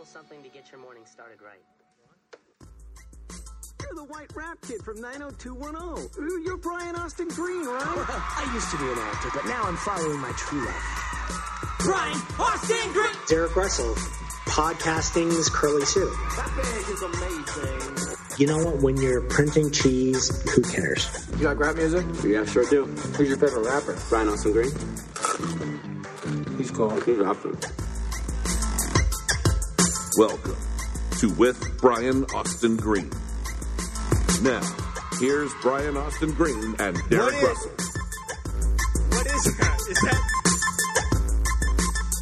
little something to get your morning started right. You're the white rap kid from 90210. Ooh, You're Brian Austin Green, right? I used to be an actor, but now I'm following my true love. Brian Austin Green! Derek Russell, podcasting's Curly Sue. That bag is amazing. You know what? When you're printing cheese, who cares? You got rap music? Yeah, sure do. Who's your favorite rapper? Brian Austin Green. He's cool. He's awesome. Welcome to With Brian Austin Green. Now, here's Brian Austin Green and Derek is- Russell. What is that? Is that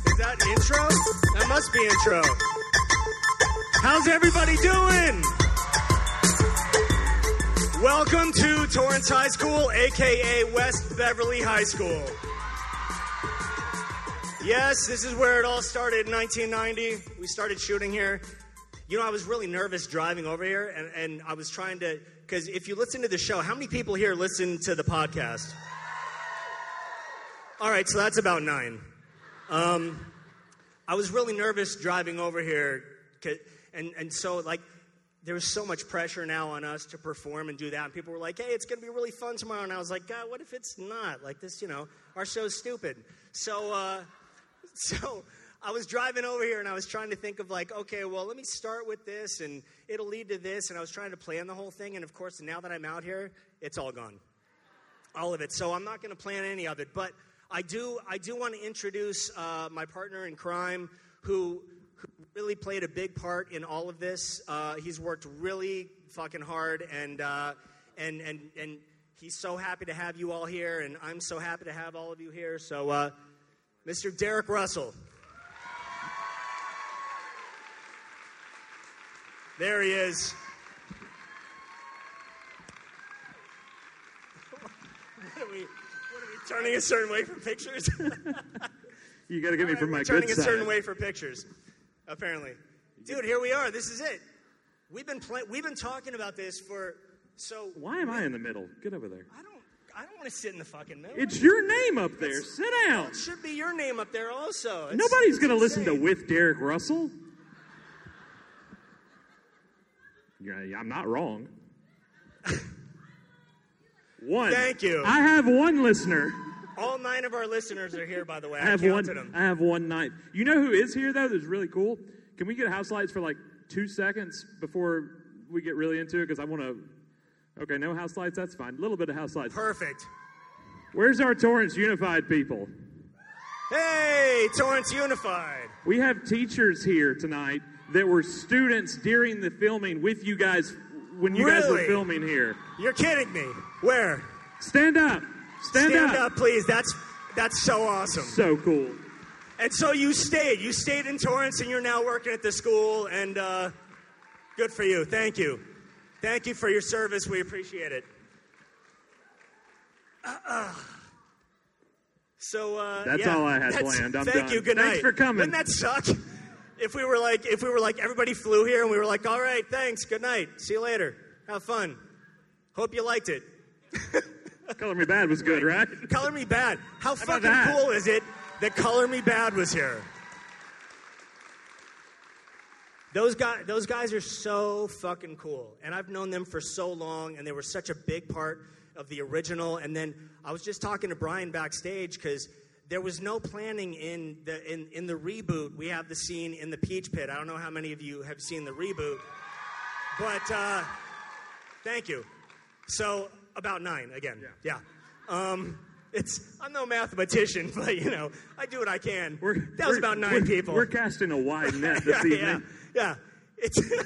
is that intro? That must be intro. How's everybody doing? Welcome to Torrance High School, aka West Beverly High School. Yes, this is where it all started in 1990. We started shooting here. You know, I was really nervous driving over here, and, and I was trying to, because if you listen to the show, how many people here listen to the podcast? All right, so that's about nine. Um, I was really nervous driving over here, and, and so, like, there was so much pressure now on us to perform and do that. And people were like, hey, it's going to be really fun tomorrow. And I was like, God, what if it's not? Like, this, you know, our show's stupid. So, uh, so I was driving over here and I was trying to think of like, okay, well, let me start with this and it'll lead to this. And I was trying to plan the whole thing. And of course, now that I'm out here, it's all gone. All of it. So I'm not going to plan any of it. But I do, I do want to introduce uh, my partner in crime who, who really played a big part in all of this. Uh, he's worked really fucking hard and, uh, and, and, and he's so happy to have you all here. And I'm so happy to have all of you here. So, uh, Mr. Derek Russell. There he is. what are we? What are we turning a certain way for pictures? You got to get me right, from my we're good turning a side. certain way for pictures. Apparently, dude, here we are. This is it. We've been play- we've been talking about this for so. Why am I in the middle? Get over there. I don't. I don't want to sit in the fucking middle. It's your name up there. Sit down. It should be your name up there also. It's- Nobody's it's going to listen to. With Derek Russell. Yeah, I'm not wrong. One. Thank you. I have one listener. All nine of our listeners are here, by the way. I have counted one. them. I have one ninth. You know who is here though? That's really cool. Can we get house lights for like two seconds before we get really into it? Because I want to. Okay, no house lights. That's fine. A little bit of house lights. Perfect. Where's our Torrance Unified people? Hey, Torrance Unified. We have teachers here tonight that were students during the filming with you guys when you guys were filming here. You're kidding me. Where? Stand up. Stand, Stand up, please. That's that's so awesome. So cool. And so you stayed. You stayed in Torrance, and you're now working at the school. And uh, good for you. Thank you. Thank you for your service. We appreciate it. Uh, so uh, That's yeah, all I had planned. I'm thank done. you. Good Thanks night. Thanks for coming. Wouldn't that suck? If we were like, if we were like, everybody flew here, and we were like, all right, thanks, good night, see you later, have fun. Hope you liked it. Color Me Badd was good, right? Color Me Badd. How about fucking cool is it that Color Me Badd was here? Those guys, those guys are so fucking cool, and I've known them for so long, and they were such a big part of the original. And then I was just talking to Brian backstage because there was no planning in the in, in the reboot. We have the scene in the Peach Pit. I don't know how many of you have seen the reboot, but uh, thank you. So about nine again. Yeah. Um, it's I'm no mathematician, but you know I do what I can. We're, that was about 9 we're- people. We're casting a wide net this yeah, evening. Yeah. It's.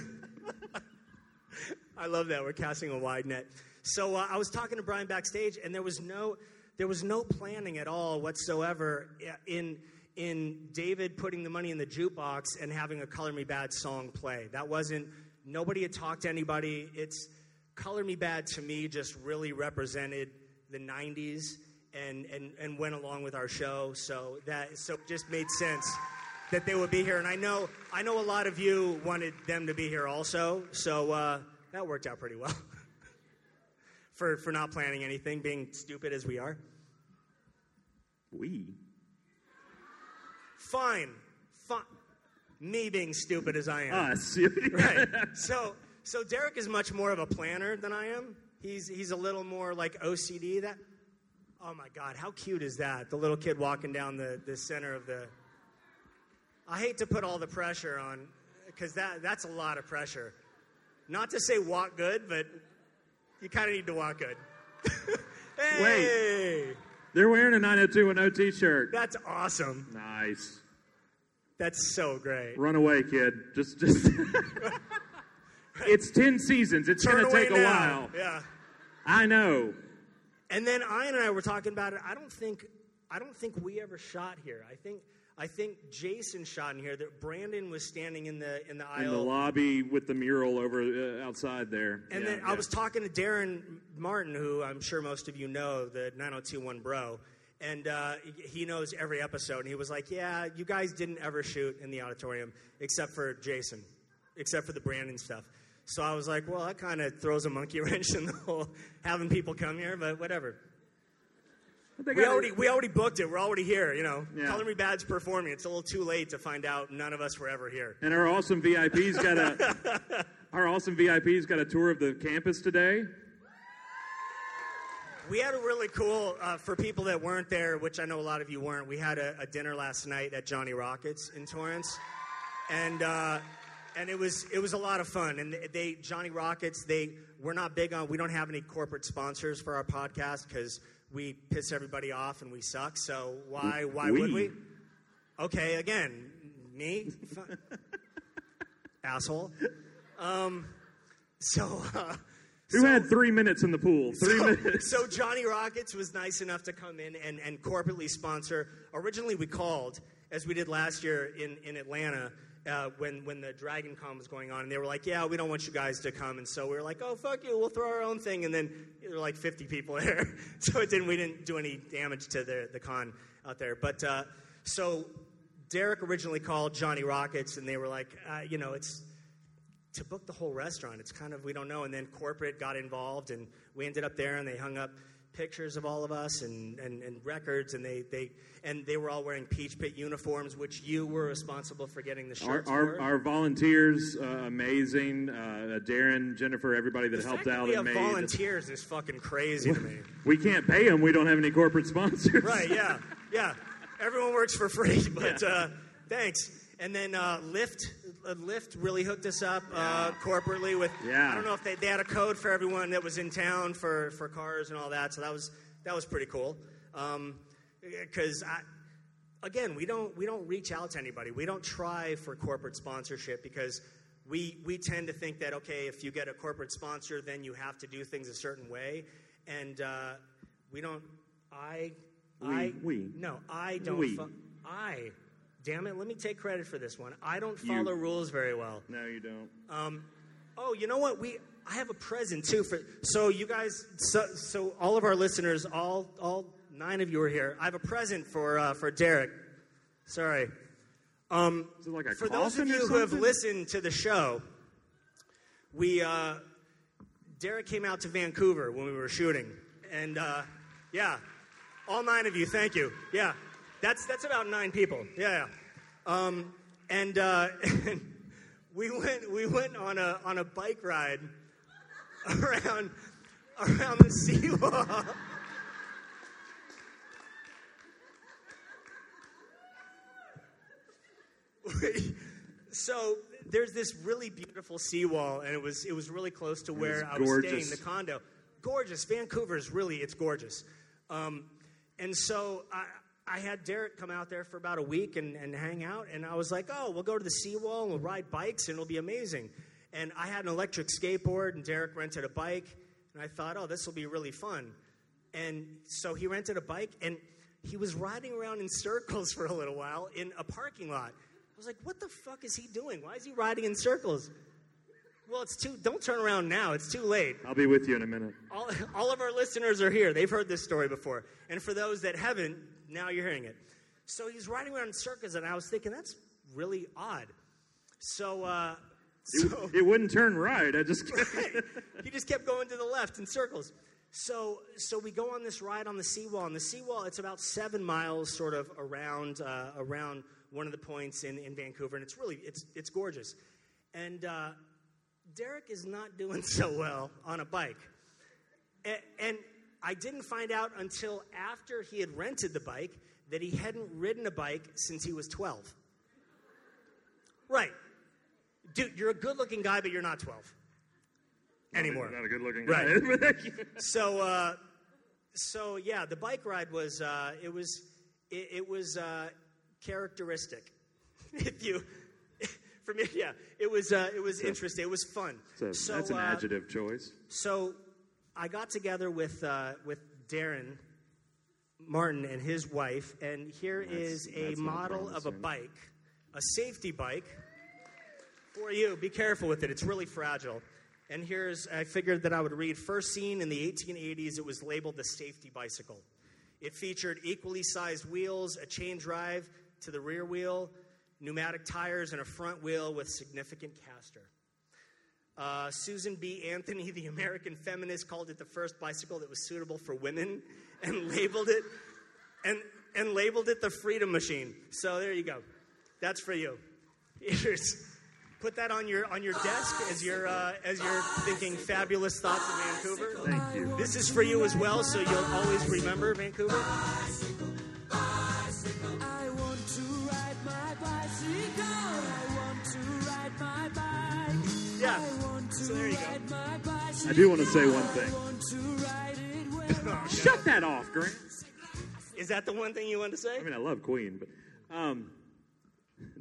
I love that we're casting a wide net. So uh, I was talking to Brian backstage, and there was no, there was no planning at all whatsoever in in David putting the money in the jukebox and having a "Color Me Badd" song play. That wasn't. Nobody had talked to anybody. It's "Color Me Badd" to me just really represented the '90s and and and went along with our show. So that so just made sense that they would be here. And I know I know a lot of you wanted them to be here also. So uh, that worked out pretty well for for not planning anything, being stupid as we are. We. Fine, fine. Me being stupid as I am. Us. right. So, so Derek is much more of a planner than I am. He's he's a little more like OCD. That. Oh my God, how cute is that? The little kid walking down the, the center of the. I hate to put all the pressure on, because that that's a lot of pressure. Not to say walk good, but you kind of need to walk good. hey, They're wearing a 90210 t-shirt. that's awesome. Nice. That's so great. Run away, kid. Just, just. it's ten seasons. It's gonna take a now. while. Yeah. I know. And then Ian and I were talking about it. I don't think I don't think we ever shot here. I think I think Jason shot in here. That Brandon was standing in the in the aisle In the lobby with the mural over uh, outside there. and Yeah, then I was talking to Darren Martin, who I'm sure most of you know, the 9021 Bro, and uh, he knows every episode. And he was like, "Yeah, you guys didn't ever shoot in the auditorium except for Jason, except for the Brandon stuff." So I was like, "Well, that kind of throws a monkey wrench in the whole having people come here, but whatever." They We got- already we already booked it. We're already here. You know, Yeah. Color Me Badd's performing. It's a little too late to find out none of us were ever here. And our awesome VIPs got a our awesome VIPs got a tour of the campus today. We had a really cool uh, for people that weren't there, which I know a lot of you weren't. We had a, a dinner last night at Johnny Rockets in Torrance, and uh, and it was it was a lot of fun. And they Johnny Rockets they we're not big on we don't have any corporate sponsors for our podcast because we piss everybody off and we suck. So why why would We. we? Okay, again, me, asshole. Um, so. Uh, Who so- had three minutes in the pool? Three so, minutes. so Johnny Rockets was nice enough to come in and, and corporately sponsor. Originally, we called, as we did last year in, in Atlanta, uh, when, when the Dragon Con was going on, and they were like, yeah, we don't want you guys to come. And so we were like, oh, fuck you, we'll throw our own thing. And then there were like 50 people there. so it didn't, we didn't do any damage to the, the con out there. But uh, so Derek originally called Johnny Rockets, and they were like, uh, you know, it's to book the whole restaurant. It's kind of we don't know. And then corporate got involved, and we ended up there, and they hung up pictures of all of us and, and, and records, and they, they and they were all wearing Peach Pit uniforms, which you were responsible for getting the shirts our, for. our volunteers, uh, amazing. Uh, Darren, Jennifer, everybody that the helped fact that out we and have made. volunteers is fucking crazy to me. We can't pay them. We don't have any corporate sponsors. right? Yeah, yeah. Everyone works for free, but uh, thanks. And then uh, Lyft, Lyft really hooked us up uh, corporately with. Yeah. I don't know if they, they had a code for everyone that was in town for, for cars and all that. So that was that was pretty cool. Because I. Again, we don't we don't reach out to anybody. We don't try for corporate sponsorship because we we tend to think that okay, if you get a corporate sponsor, then you have to do things a certain way, and uh, we don't. I I we. no, I don't. We. fo- I, damn it, let me take credit for this one. I don't You. follow rules very well. No, you don't. Um, oh, you know what? We I have a present too for. So you guys, so, so all of our listeners, all all nine of you are here. I have a present for uh, for Derek. Sorry. Um, like for those of you who have listened to the show, we uh, Derek came out to Vancouver when we were shooting, and uh, yeah, all nine of you, thank you. Yeah, that's that's about nine people. Yeah, yeah. Um, and, uh, we went we went on a on a bike ride around around the seawall. So there's this really beautiful seawall, and it was it was really close to where I was staying, the condo. Gorgeous. Vancouver is really it's gorgeous. Um, and so I I had Derek come out there for about a week and, and hang out, and I was like, oh, we'll go to the seawall and we'll ride bikes, and it'll be amazing. And I had an electric skateboard, and Derek rented a bike, and I thought, oh, this will be really fun. And so he rented a bike, and he was riding around in circles for a little while in a parking lot. I was like, what the fuck is he doing? Why is he riding in circles? Well, it's too, don't turn around now. It's too late. I'll be with you in a minute. All, all of our listeners are here. They've heard this story before. And for those that haven't, now you're hearing it. So he's riding around in circles, and I was thinking, that's really odd. So, uh, so It wouldn't turn right. I just. right. He just kept going to the left in circles. So, so we go on this ride on the seawall, and the seawall it's about seven miles, sort of around uh, around one of the points in, in Vancouver, and it's really it's it's gorgeous. And uh, Derek is not doing so well on a bike, and, and I didn't find out until after he had rented the bike that he hadn't ridden a bike since he was 12. Right, dude, you're a good-looking guy, but you're not 12 anymore. Not a good looking guy. Right. So, uh, so yeah, the bike ride was uh, it was it, it was uh, characteristic. if you, for me, yeah, it was uh, it was interesting. It was fun. So so that's an uh, adjective choice. So I got together with uh, with Darren Martin and his wife, and here is That's- a model of a bike, a safety bike for you. Be careful with it; it's really fragile. And here's I figured that I would read. First seen in the 1880s, it was labeled the safety bicycle. It featured equally sized wheels, a chain drive to the rear wheel, pneumatic tires, and a front wheel with significant caster. Uh, Susan B. Anthony, the American feminist, called it the first bicycle that was suitable for women, and labeled it and and labeled it the Freedom Machine. So there you go. That's for you. Here's, put that on your on your desk as you're uh, as you're thinking fabulous thoughts of Vancouver. Thank you. This is for you as well, so you'll always remember Vancouver. So there you go. ride my bicycle. I do want to say one thing. I want to ride it where Shut that off, Grant. Is that the one thing you wanted to say? I mean, I love Queen, but um,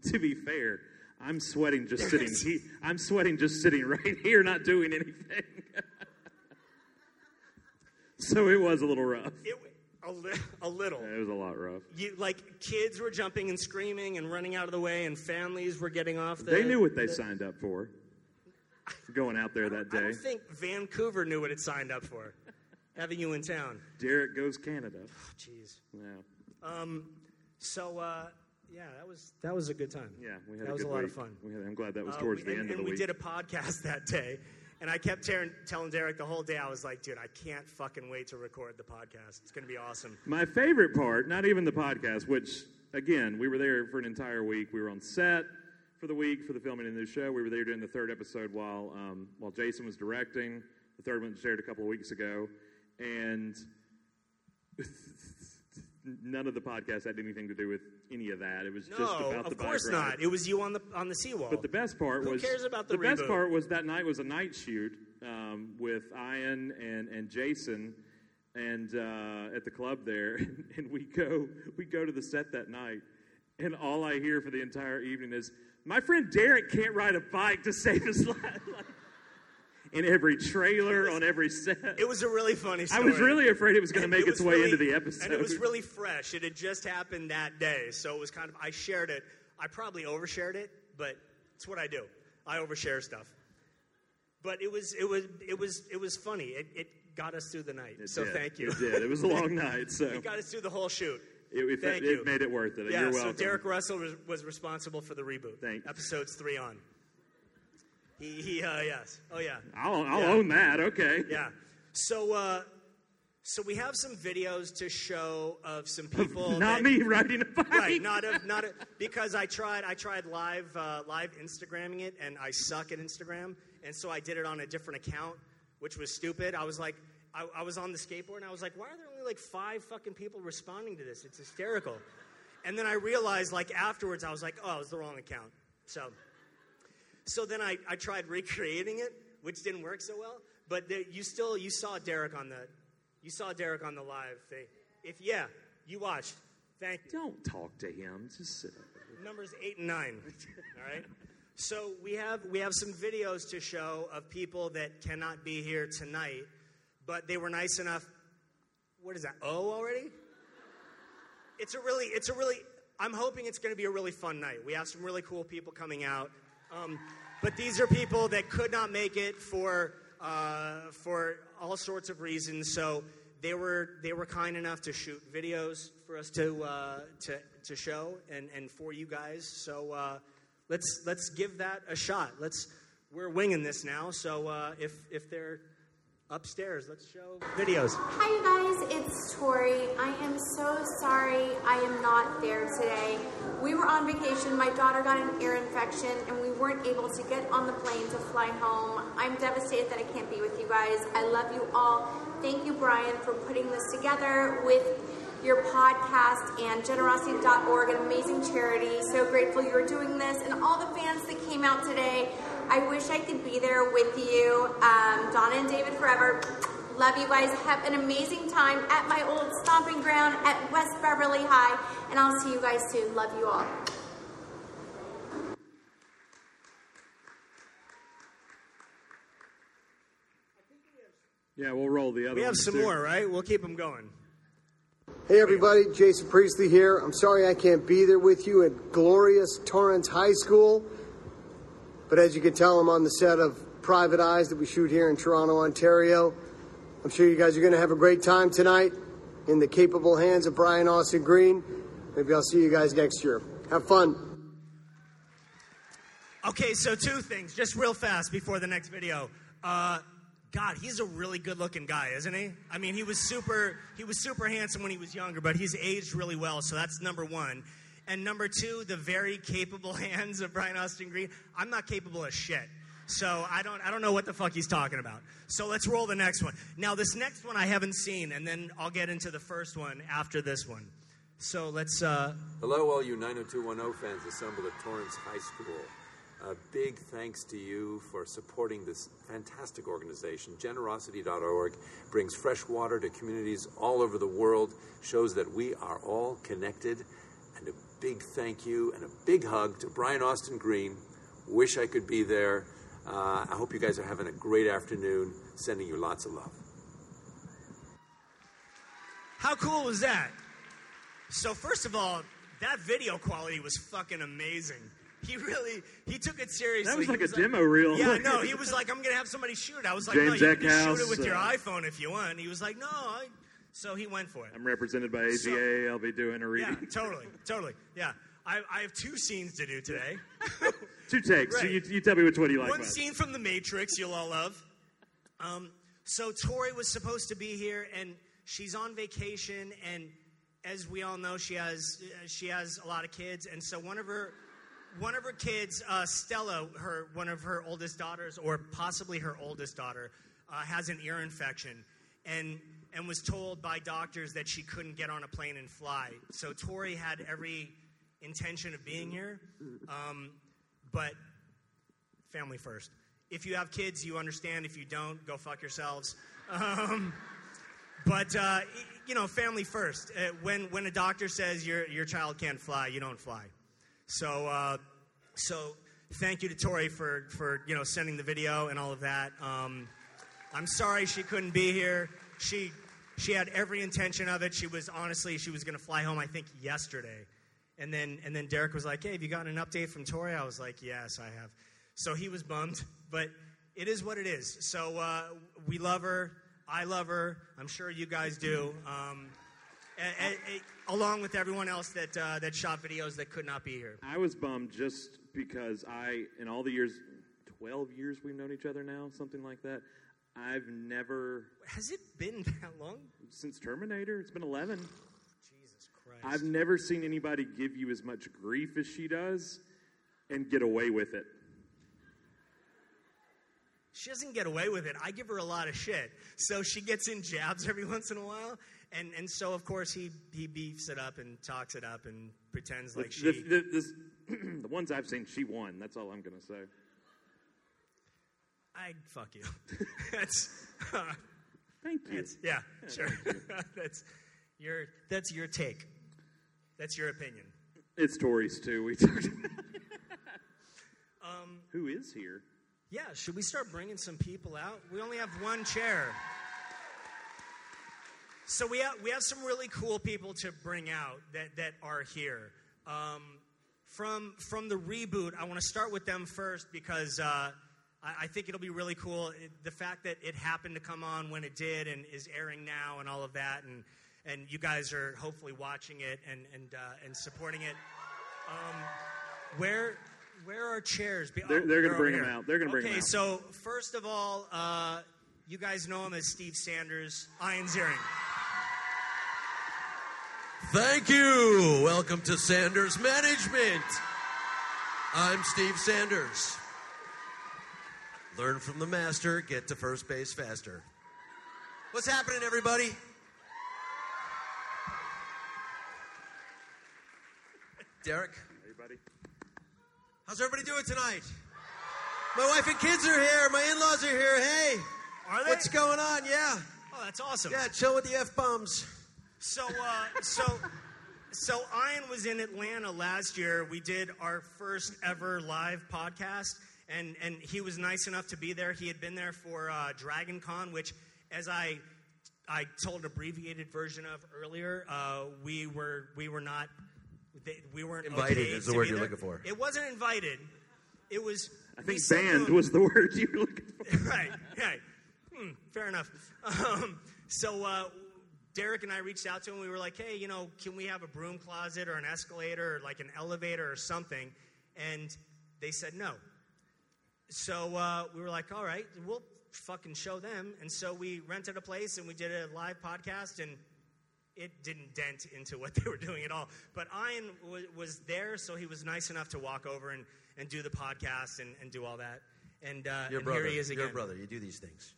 to be fair, I'm sweating just sitting. He, I'm sweating just sitting right here, not doing anything. so it was a little rough. It, a, li- a little. It was a lot rough. You, like kids were jumping and screaming and running out of the way, and families were getting off. The, They knew what they the- signed up for. Going out there that day. I don't think Vancouver knew what it signed up for, having you in town. Derek goes Canada. Oh, jeez. Yeah, So uh, yeah, that was that was a good time. yeah, we had that a was a lot week. of fun. We had, I'm glad that was Uh, towards we- the and, end of and the we week. did a podcast that day, and I kept tearing, telling Derek the whole day. I was like, dude, I can't fucking wait to record the podcast. It's gonna be awesome. My favorite part, not even the podcast, which again, we were there for an entire week. We were on set for the week for the filming of the new show. We were there doing the third episode while um, while Jason was directing. The third one shared a couple of weeks ago, and none of the podcast had anything to do with any of that. It was just about the of course bike ride. not. It was you on the on the seawall. But the best part Who was cares about the best reboot? part was that night was a night shoot um, with Ian and and Jason and uh, at the club there, and we go we go to the set that night, and all I hear for the entire evening is my friend Derek can't ride a bike to save his life. Like, in every trailer, on every set. it was a really funny. I was really afraid it was going to make it its way really- into the episode. And it was really fresh. It had just happened that day. So it was kind of, I shared it. I probably overshared it, but it's what I do. I overshare stuff. But it was, it was, it was, it was funny. It, it got us through the night. It so did. thank you. It did. It was a long night, so It got us through the whole shoot. It, it, Thank it you. made it worth it. Yeah, You're so. Derek Russell was, was responsible for the reboot. Thank- Episodes three on. He, he uh, yes. Oh, yeah. I'll, I'll Yeah. own that. Okay. Yeah. So, uh, so we have some videos to show of some people. Not that- me riding a bike. Right, not a, not a, because I tried I tried live uh, live Instagramming it and I suck at Instagram and so I did it on a different account, which was stupid. I was like, I, I was on the skateboard and I was like, why are there only like five fucking people responding to this? It's hysterical. And then I realized like afterwards I was like, oh, it was the wrong account. So, so then I, I tried recreating it, which didn't work so well. But the, you still you saw Derek on the you saw Derek on the live thing. If yeah, you watched. Thank you Don't talk to him. Just sit up. numbers eight and nine. All right. So we have we have some videos to show of people that cannot be here tonight, but they were nice enough. What is that? Oh, already? It's a really it's a really. I'm hoping it's going to be a really fun night. We have some really cool people coming out, um, but these are people that could not make it for uh, for all sorts of reasons. So they were they were kind enough to shoot videos for us to uh, to to show and and for you guys. So uh, let's let's give that a shot. Let's we're winging this now. So uh, if if they're upstairs. Let's show videos. Hi, you guys. It's Tori. I am so sorry I am not there today. We were on vacation. My daughter got an ear infection, and we weren't able to get on the plane to fly home. I'm devastated that I can't be with you guys. I love you all. Thank you, Brian, for putting this together with your podcast and generosity.org, an amazing charity. So grateful you are doing this, and all the fans that came out today. I wish I could be there with you. Um, Donna and David forever. Love you guys. Have an amazing time at my old stomping ground at West Beverly High, and I'll see you guys soon. Love you all. Yeah, we'll roll the other. We have some too. more, right? We'll keep them going. Hey everybody, Jason Priestley here. I'm sorry I can't be there with you at glorious Torrance High School, but as you can tell, I'm on the set of Private Eyes that we shoot here in Toronto, Ontario. I'm sure you guys are going to have a great time tonight in the capable hands of Brian Austin Green. Maybe I'll see you guys next year. Have fun. Okay, so two things, just real fast before the next video. Uh, God, he's a really good-looking guy, isn't he? I mean, he was super, he was super handsome when he was younger, but he's aged really well. So that's number one. And number two, the very capable hands of Brian Austin Green. I'm not capable of shit, so I don't, I don't know what the fuck he's talking about. So let's roll the next one. Now, this next one I haven't seen, and then I'll get into the first one after this one. So let's. Uh, Hello, all you 90210 fans assembled at Torrance High School. A big thanks to you for supporting this fantastic organization. Generosity.org brings fresh water to communities all over the world, shows that we are all connected. And a big thank you and a big hug to Brian Austin Green. Wish I could be there. Uh, I hope you guys are having a great afternoon. Sending you lots of love. How cool was that? So first of all, that video quality was fucking amazing. He really he took it seriously. That was He like a demo reel. Yeah, no, he was like, I'm gonna have somebody shoot. I was like, James no, you can shoot it with your uh, iPhone if you want. He was like, no. I... So he went for it. I'm represented by AGA. I'll be doing a reading. Yeah, totally, totally. Yeah, I, I have two scenes to do today. Two takes. So you, you tell me which one you like One best. scene from The Matrix you'll all love. Um, so Tori was supposed to be here, and she's on vacation, and as we all know, she has she has a lot of kids, and so one of her one of her kids, uh, Stella, her one of her oldest daughters, or possibly her oldest daughter, uh, has an ear infection, and and was told by doctors that she couldn't get on a plane and fly. So Tori had every intention of being here, um, but family first. If you have kids, you understand. If you don't, go fuck yourselves. Um, but uh, you know, family first. Uh, when when a doctor says your your child can't fly, you don't fly. So uh, so thank you to Tori for for you know sending the video and all of that. Um, I'm sorry she couldn't be here. She she had every intention of it. She was honestly she was going to fly home. I think yesterday. And then and then Derek was like, "Hey, have you gotten an update from Tori?" I was like, "Yes, I have." So he was bummed, but it is what it is. So uh, we love her. I love her. I'm sure you guys do. Um, along with everyone else that uh, that shot videos that could not be here. I was bummed just because I, in all the years, 12 years we've known each other now, something like that, I've never, Has it been that long? since Terminator, it's been 11. Jesus Christ. I've never seen anybody give you as much grief as she does and get away with it. She doesn't get away with it. I give her a lot of shit. So she gets in jabs every once in a while. And, and so, of course, he, he beefs it up and talks it up and pretends like she. the, the, this, the ones I've seen, she won. That's all I'm going to say. I fuck you. that's. uh, Thank you. that's yeah, sure. that's your that's your take. That's your opinion. It's Tori's too. We talked. Um, Who is here? yeah, should we start bringing some people out? We only have one chair. So we have we have some really cool people to bring out that that are here. Um, from from the reboot, I want to start with them first because uh, I, I think it'll be really cool. It, the fact that it happened to come on when it did and is airing now and all of that, and and you guys are hopefully watching it and and uh, and supporting it. Um, where where are chairs? Be- They're- oh, they're gonna bring them out. They're gonna bring Okay, out. Okay, so first of all, uh, You guys know him as Steve Sanders, Ian Ziering. Thank you. Welcome to Sanders Management. I'm Steve Sanders. Learn from the master, get to first base faster. What's happening, everybody? Derek, Everybody. how's everybody doing tonight? My wife and kids are here. My in-laws are here. Hey, Are they? what's going on? Yeah, Oh, that's awesome. yeah. Chill with the f bombs. So, uh, so, so Ian was in Atlanta last year. We did our first ever live podcast, and and he was nice enough to be there. He had been there for uh, Dragon Con, which, as I I told an abbreviated version of earlier, uh, we were we were not they, we weren't Invited okay is the word you're there. looking for. It wasn't invited. It was. I think said to banned was the word you were looking for. right, right. Hmm, fair enough. Um, so uh, Derek and I reached out to him. We were like, hey, you know, can we have a broom closet or an escalator or like an elevator or something? And they said no. So uh, we were like, all right, we'll fucking show them. And so we rented a place and we did a live podcast and it didn't dent into what they were doing at all. But Ian w- was there, so he was nice enough to walk over and, and do the podcast and, and do all that. And, uh, Your and brother. here he is again. Your brother. You do these things.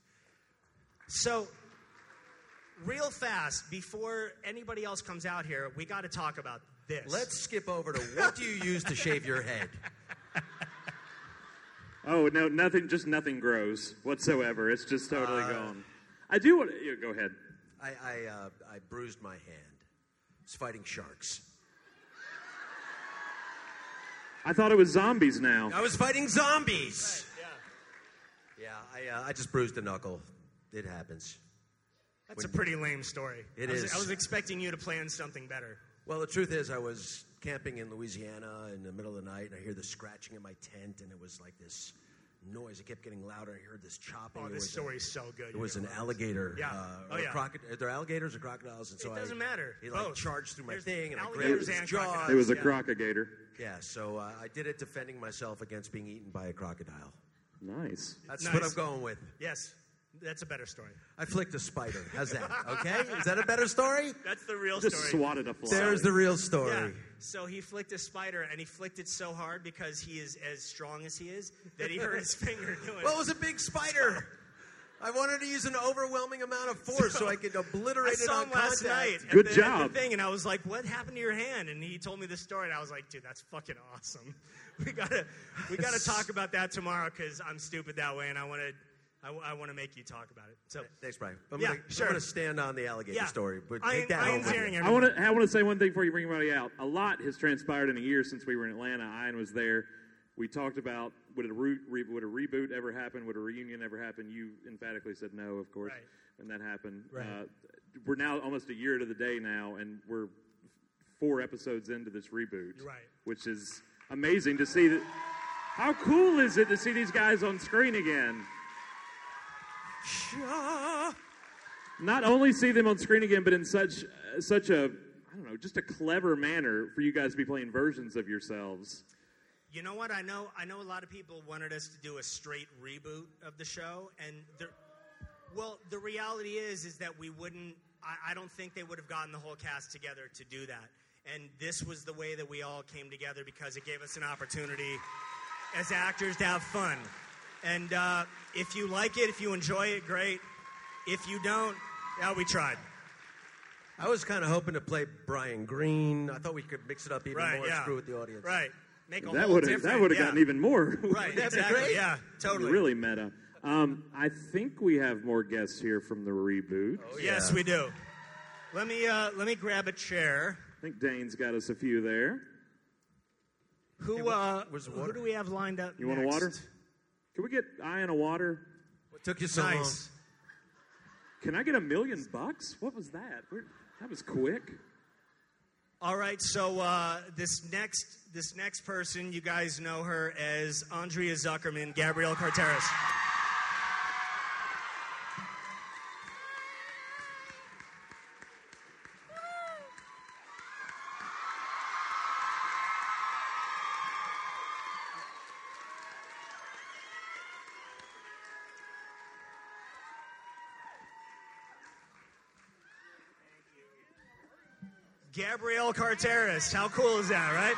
So, real fast, before anybody else comes out here, we got to talk about this. Let's skip over to what do you use to shave your head? Oh no, nothing. Just nothing grows whatsoever. It's just totally Uh, gone. I do want. to... Yeah, go ahead. I I, uh, I bruised my hand. It's fighting sharks. I thought it was zombies now. I was fighting zombies. Yeah, Yeah. I uh, I just bruised a knuckle. It happens. That's a pretty lame story. It I was, is. I was expecting you to plan something better. Well, the truth is, I was camping in Louisiana in the middle of the night, and I hear the scratching in my tent, and it was like this noise. It kept getting louder. I heard this chopping. Oh, It this was a- story's so good. It was an alligator. Yeah. Uh, Oh, or yeah. crocod- are there alligators or crocodiles? And so It doesn't I, matter. He like Both. charged through my There's thing, and I grabbed his and jaws. It was a Yeah. crocagator. Yeah, so uh, I did it defending myself against being eaten by a crocodile. Nice. That's Nice. what I'm going with. Yes, that's a better story. I flicked a spider. How's that? Okay, is that a better story? That's the real Just story. swatted a fly. There's the real story. Yeah. So he flicked a spider, and he flicked it so hard because he is as strong as he is that he hurt his finger doing Well, it it. was a big spider. I wanted to use an overwhelming amount of force so, I could obliterate I it on him last contact. night. at Good the- at job. the thing, and I was like, "What happened to your hand?" And he told me the story, and I was like, "Dude, that's fucking awesome. We gotta, we gotta talk about that tomorrow because I'm stupid that way, and I want to, I, want to make you talk about it." So, Thanks, Brian. I'm Yeah, gonna, sure. I'm gonna stand on the alligator Yeah. story, but I- take that I home am with hearing you. I want to. I want to say one thing before you bring everybody out. A lot has transpired in a year since we were in Atlanta. Ian was there. We talked about would a, re- re- would a reboot ever happen? Would a reunion ever happen? You emphatically said no, of course, Right. when that happened. Right. Uh, we're now almost a year to the day now, and we're four episodes into this reboot, Right. which is amazing to see. That, how cool is it to see these guys on screen again? Not only see them on screen again, but in such uh, such a I don't know, just a clever manner for you guys to be playing versions of yourselves. you know what? I know, I know a lot of people wanted us to do a straight reboot of the show, and the, well, the reality is, is that we wouldn't. I, I don't think they would have gotten the whole cast together to do that. And this was the way that we all came together because it gave us an opportunity as actors to have fun. And uh, if you like it, if you enjoy it, great. If you don't, yeah, we tried. I was kind of hoping to play Brian Green. I thought we could mix it up even Right, more, yeah. screw with the audience. Right. Make a That would have that would have yeah. gotten even more. Right, That'd be exactly. great. Yeah, totally. really meta. Um, I think we have more guests here from the reboot. Oh, Yes, we do. Let me uh, let me grab a chair. I think Dane's got us a few there. Who uh, where's the who do we have lined up? You want a water? Can we get Ian a water? What took you so long? Nice. Can I get a million bucks? What was that? Where, that was quick. All right, so uh, this next this next person, you guys know her as Andrea Zuckerman, Gabrielle Carteris. Gabrielle Carteris. How cool is that, right?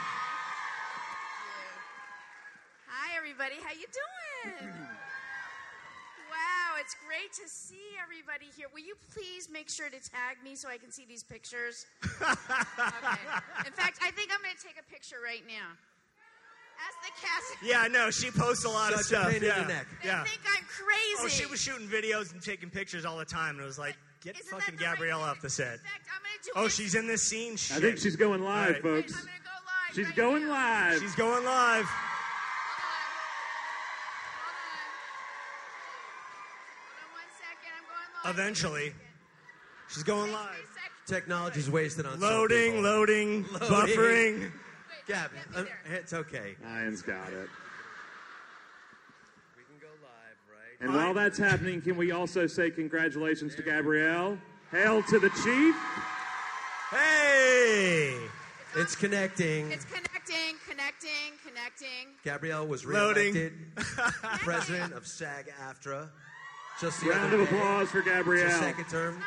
Hi, everybody. How you doing? wow, it's great to see everybody here. Will you please make sure to tag me so I can see these pictures? okay. In fact, I think I'm going to take a picture right now. Ask the cast. Yeah, no, she posts a lot of Such a stuff. pain in yeah. the neck. They yeah. think I'm crazy. Oh, she was shooting videos and taking pictures all the time, and it was like, get Isn't fucking the right Gabrielle off the set. In fact, I'm going to do Oh, she's in this scene. Shit. I think she's going live, All right. folks. I'm going to go live. She's right going now. live. She's going live. Hold on one second. I'm going live. Eventually, she's going live. Technology's wasted on some Loading, loading, Loading. buffering. Gabby, uh, it's okay. Ian's got it. We can go live, right? And while that's happening, can we also say congratulations to Gabrielle? Hail to the chief. Hey! It's connecting. It's connecting, connecting, connecting. Gabrielle was Loading. reelected president of SAG-AFTRA. Just the Round other of day. applause for It's her Gabrielle. second term.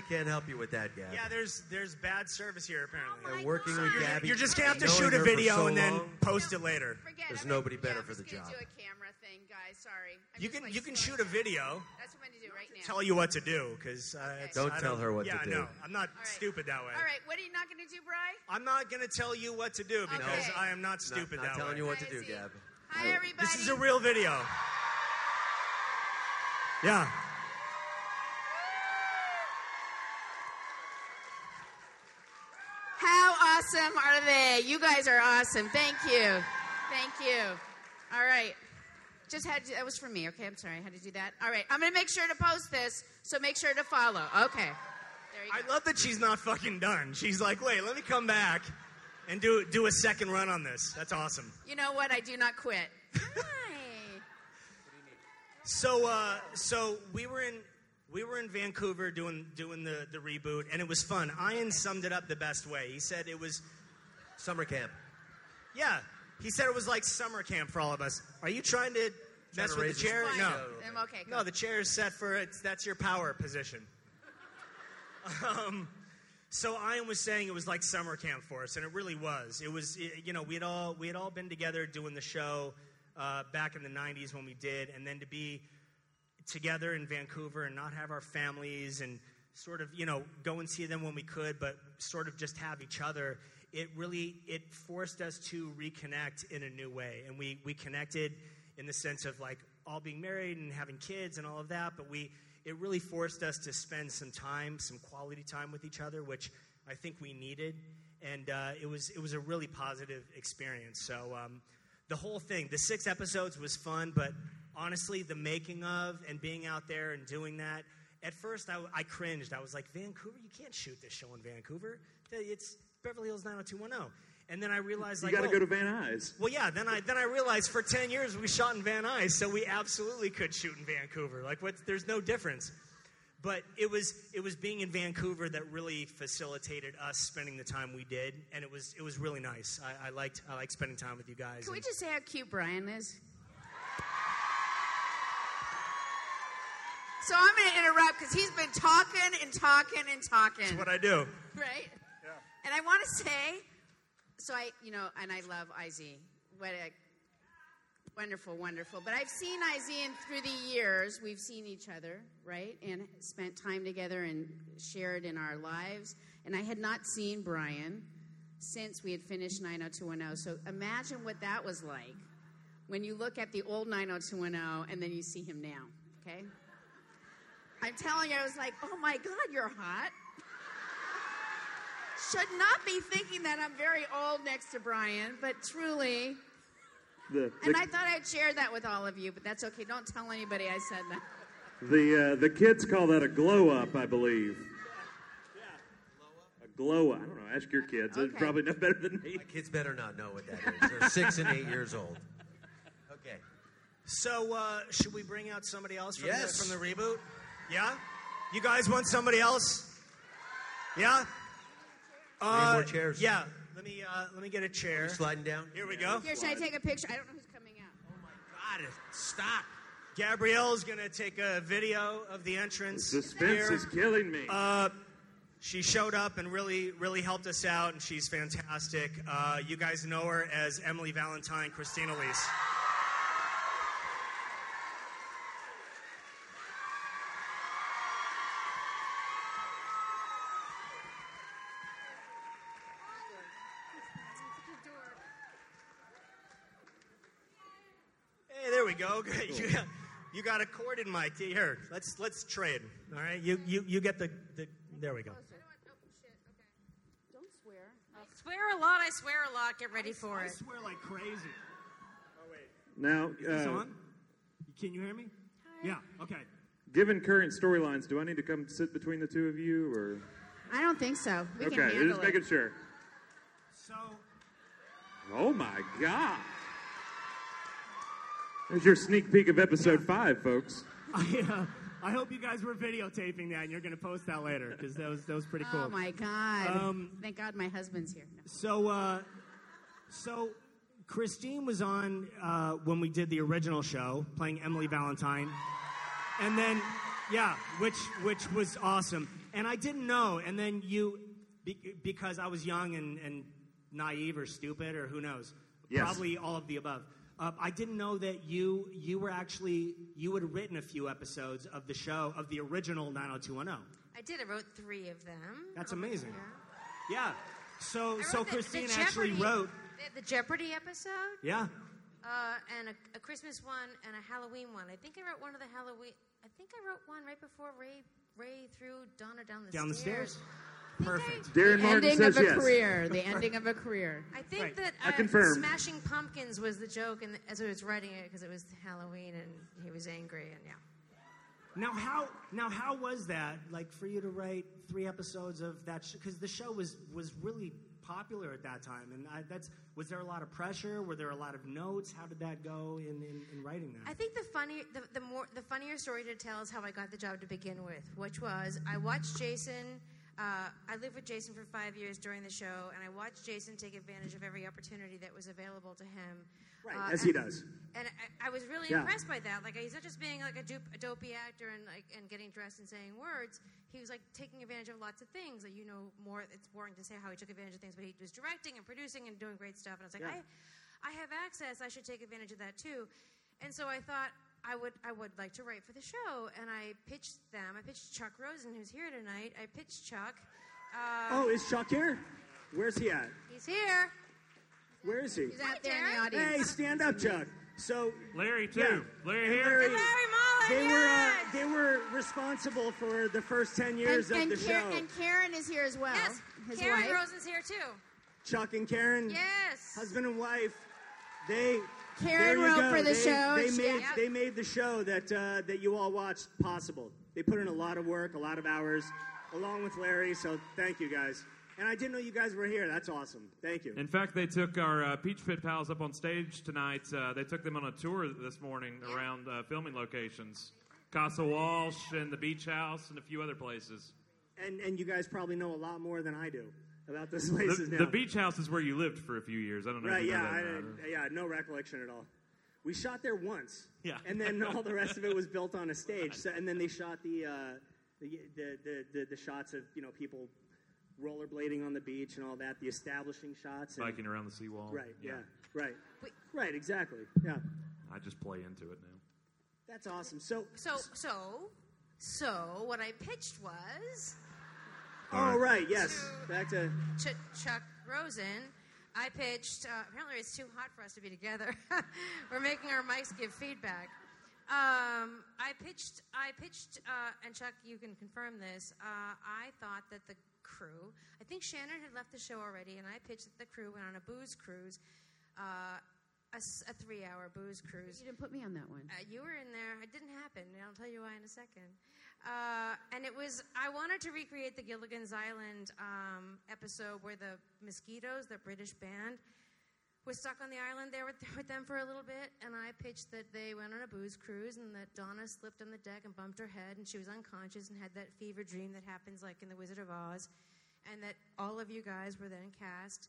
Not connecting. I can't help you with that, Gab. Yeah, there's there's bad service here apparently. And working with You're, Gabby. you're just gonna have to shoot a video so and then long, post it later. Forget There's I'm gonna- nobody better yeah, I'm for the gonna job. do a camera thing, guys. Sorry. I'm You can like, you can slowing shoot a video. That's what I'm going to do right now. Tell you what to do because uh, it's- Don't I tell her what to do. yeah, do. no, I'm not All right. stupid that way. All right. What are you not going to do, Bry? I'm not gonna tell you what to do because Okay. I am not Not, stupid not that telling way. you what to do, Guys, Gab. Hi, everybody. This is a real video. Yeah. Awesome are they? You guys are awesome. Thank you. Thank you. All right. Just had to, that was for me. Okay, I'm sorry. I had to do that. All right. I'm going to make sure to post this, so make sure to follow. Okay. There you I love that she's not fucking done. She's like, wait, let me come back and do do a second run on this. That's awesome. You know what? I do not quit. Hi. So uh, so we were in we were in Vancouver doing doing the, the reboot and it was fun. Ian summed it up the best way. He said it was Summer camp. yeah. He said it was like summer camp for all of us. Are you trying to mess to with the chair? Fine. No. I'm okay. No, the chair is set for it. that's your power position. Um, so Ian was saying it was like summer camp for us, and it really was. It was, it- you know, we had all we had all been together doing the show uh, back in the '90s when we did, and then to be together in Vancouver and not have our families and sort of, you know, go and see them when we could, but sort of just have each other. It really it forced us to reconnect in a new way, and we we connected in the sense of like all being married and having kids and all of that, but we it really forced us to spend some time, some quality time with each other, which I think we needed, and uh, it was it was a really positive experience. So um, the whole thing, the six episodes was fun, but honestly, the making of and being out there and doing that. At first, I, I cringed. I was like, Vancouver, you can't shoot this show in Vancouver. It's Beverly Hills 90210. And then I realized, like, You got to oh, go to Van Nuys. well, yeah. Then I then I realized for ten years we shot in Van Nuys, so we absolutely could shoot in Vancouver. Like, what? There's no difference. But it was it was being in Vancouver that really facilitated us spending the time we did, and it was it was really nice. I, I liked I liked spending time with you guys. Can we just say how cute Brian is? So I'm going to interrupt because he's been talking and talking and talking. That's what I do. right? Yeah. And I want to say, so I, you know, and I love Iz. What a wonderful, wonderful. But I've seen Iz and through the years. We've seen each other, right, and spent time together and shared in our lives. And I had not seen Brian since we had finished 90210. So imagine what that was like when you look at the old 90210 and then you see him now. Okay. I'm telling you, I was like, oh my God, you're hot should not be thinking that I'm very old next to Brian, but truly. The, And I thought I'd share that with all of you, but that's okay. Don't tell anybody I said that. the, uh, the kids call that a glow up, I believe. Yeah. A glow up. I don't know. Ask your kids. They Okay. probably know better than me. My kids better not know what that is. They're six and eight years old. Okay. So uh, should we bring out somebody else from, Yes. the, from the reboot? Yeah. You guys want somebody else? Yeah. Uh, more chairs. Yeah. Let me uh, let me get a chair. You sliding down? Here we go. Here, should I take a picture? I don't know who's coming out. Oh my God, stop. Gabrielle's gonna take a video of the entrance. Suspense here. is killing me. Uh, she showed up and really, really helped us out, and she's fantastic. Uh, you guys know her as Emily Valentine, Christine Elise. Hey, there we go. Good. You got, you got a corded mic. Here, let's let's trade. All right, you you you get the, the there we go. Don't swear. I swear a lot. I swear a lot. Get ready for I it. swear like crazy. Oh wait. Now, Is this uh, on? Can you hear me? Yeah. Okay. given current storylines, do I need to come sit between the two of you, or I don't think so. We okay? can handle just it. making sure. So Oh my God! There's your sneak peek of episode five, folks. I, uh, I hope you guys were videotaping that and you're going to post that later because that was that was pretty cool. Oh my God! Um, Thank God my husband's here. No. So, uh, so Christine was on uh, when we did the original show, playing Emily Valentine, and then yeah, which which was awesome. And I didn't know, and then you, be, because I was young and, and naive or stupid or who knows, Yes. probably all of the above. Uh, I didn't know that you you were actually you had written a few episodes of the show of the original 90210. I did. I wrote three of them. That's Um, amazing. yeah. Yeah. So so the- the Christine actually Jeopardy- wrote. the, the Jeopardy episode, Yeah. uh, and a, a Christmas one, and a Halloween one. I think I wrote one of the Halloween. I think I wrote one right before Ray Ray threw Donna down the Down the stairs. Stairs. Perfect. Darren the Martin ending says of a yes. career. The ending of a career. I think Right. that I uh, confirm. Smashing Pumpkins was the joke, and as I was writing it, because it was Halloween and he was angry, and yeah. Now how now how was that like for you to write three episodes of that because the show was was really popular at that time and I, that's was there a lot of pressure were there a lot of notes how did that go in in, in writing that I think the funny, the, the more, the funnier story to tell is how I got the job to begin with, which was I watched Jason. Uh, I lived with Jason for five years during the show, and I watched Jason take advantage of every opportunity that was available to him. Right, Uh, as he does. And I, I was really Yeah. impressed by that. Like he's not just being like a, dupe, a dopey actor and like and getting dressed and saying words. He was like taking advantage of lots of things. Like you know, more. It's boring to say how he took advantage of things, but he was directing and producing and doing great stuff. And I was like, Yeah. I, I have access. I should take advantage of that too. And so I thought I would I would like to write for the show, and I pitched them. I pitched Chuck Rosin, who's here tonight. I pitched Chuck. Uh, oh is Chuck here where's he at he's here. where is he He's out there in the audience. hey stand up Chuck so Larry too. Yeah. Larry here. Larry- Larry Mollin. they were uh, they were responsible for the first 10 years and, of the Karen, show and Karen is here as well. yes. His Karen wife. Rosin's here too. Chuck and Karen Yes. husband and wife they Karen there wrote go. for the they, show. They made Yep. they made the show that uh, that you all watched possible. They put in a lot of work, a lot of hours, along with Larry. So thank you guys. And I didn't know you guys were here. That's awesome. Thank you. In fact, they took our uh, Peach Pit pals up on stage tonight. Uh, they took them on a tour this morning around uh, filming locations. Casa Walsh and the Beach House and a few other places. And and you guys probably know a lot more than I do about those The, now. the Beach House is where you lived for a few years. I don't know Right? if you Yeah. know that. I, yeah. No recollection at all. We shot there once. Yeah. And then all the rest of it was built on a stage. So, and then they shot the, uh, the, the, the, the the shots of you know people rollerblading on the beach and all that. The establishing shots. And, Biking around the seawall. Right. Yeah. Right. Wait. Right. Exactly. Yeah. I just play into it now. That's awesome. So. So so so what I pitched was Oh right. Yes. Back to. Ch- Chuck Rosin. I pitched. Uh, apparently, it's too hot for us to be together. We're making our mics give feedback. Um, I pitched. I pitched, uh, and Chuck, you can confirm this. Uh, I thought that the crew. I think Shannon had left the show already, and I pitched that the crew went on a booze cruise, uh, a, s- a three-hour booze cruise. You didn't put me on that one. Uh, you were in there. It didn't happen. and I'll tell you why in a second. Uh, and it was, I wanted to recreate the Gilligan's Island um, episode where the Mosquitoes, the British band, was stuck on the island there with, with them for a little bit. And I pitched that they went on a booze cruise and that Donna slipped on the deck and bumped her head and she was unconscious and had that fever dream that happens like in The Wizard of Oz. And that all of you guys were then cast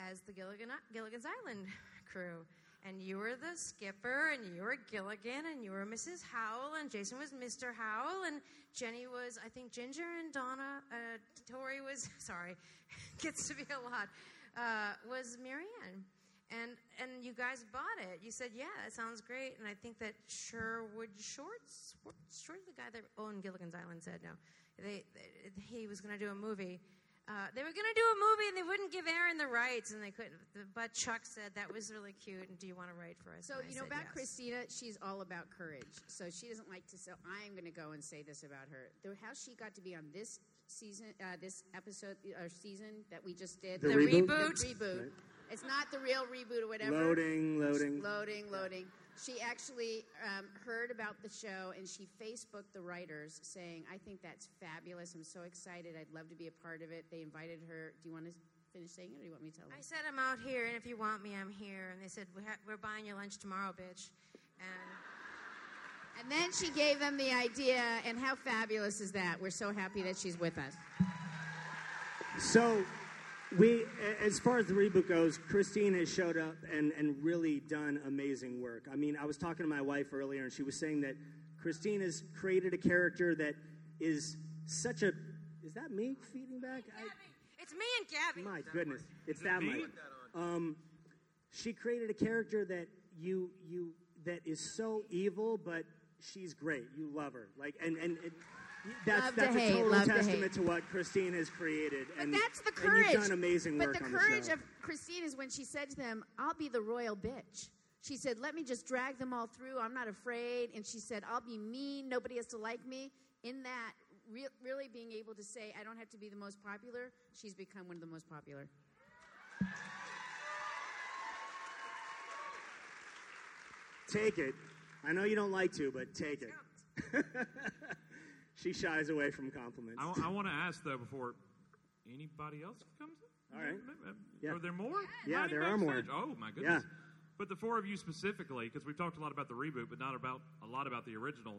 as the Gilligan, Gilligan's Island crew. And you were the skipper, and you were Gilligan, and you were Mrs. Howell, and Jason was Mr. Howell, and Jenny was, I think, Ginger, and Donna, uh, Tori was, sorry, gets to be a lot, uh, was Mary Ann. And and you guys bought it. You said, yeah, that sounds great. And I think that Sherwood Schwartz, Short, the guy that owned Gilligan's Island, said no. They, they he was going to do a movie. Uh, they were going to do a movie and they wouldn't give Aaron the rights, and they couldn't. But Chuck said that was really cute. And do you want to write for us? So And I you know about yes. Christina, she's all about courage. So she doesn't like to. So I'm going to go and say this about her: the, how she got to be on this season, uh, this episode or season that we just did, The The reboot? The reboot. reboot. Right. It's not the real reboot or whatever. Loading, loading. loading, loading. She actually um, heard about the show and she Facebooked the writers saying, "I think that's fabulous. I'm so excited. I'd love to be a part of it." They invited her. Do you want to finish saying it, or do you want me to tell them? I said I'm out here, and if you want me, I'm here. And they said we ha- we're buying your lunch tomorrow, bitch. And And then she gave them the idea, and how fabulous is that? We're so happy that she's with us. So, we, as far as the reboot goes, Christine has showed up and, and really done amazing work. I mean, I was talking to my wife earlier, and she was saying that Christine has created a character that is such a. Is that me feeding back? I, it's me and Gabby. my goodness, it's Is that me? mic. Um, she created a character that you you that is so evil, but she's great. You love her, like, and and. and that's, Love to a hate, total love to testament hate. to, what Christine has created. But and that's the and courage. you've done amazing work. but the courage the of Christine is when she said to them, "I'll be the royal bitch." She said, "Let me just drag them all through. I'm not afraid." And she said, "I'll be mean. Nobody has to like me." In that, re- really being able to say, "I don't have to be the most popular," she's become one of the most popular. Take it. I know you don't like to, but take it. she shies away from compliments. I, want to ask though before anybody else comes. in? All right. Yeah. Are there more? Yeah, Hiding there are more. Oh my goodness. Yeah. But the four of you specifically, because we've talked a lot about the reboot, but not about a lot about the original.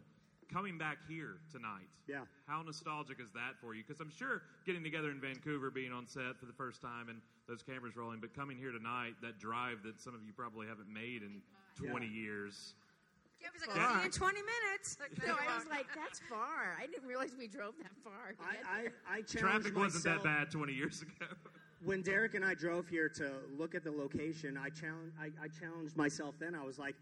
Coming back here tonight. Yeah. How nostalgic is that for you? Because I'm sure getting together in Vancouver, being on set for the first time, and those cameras rolling, but coming here tonight, that drive that some of you probably haven't made in 20 years. Gabby's like, Far. "I'll see you in 20 minutes. Like, No, I was like, "That's far." I didn't realize we drove that far. I. I, I challenged Traffic wasn't that myself- bad 20 years ago. when Derek and I drove here to look at the location, I challenged, I, I challenged myself then. I was like,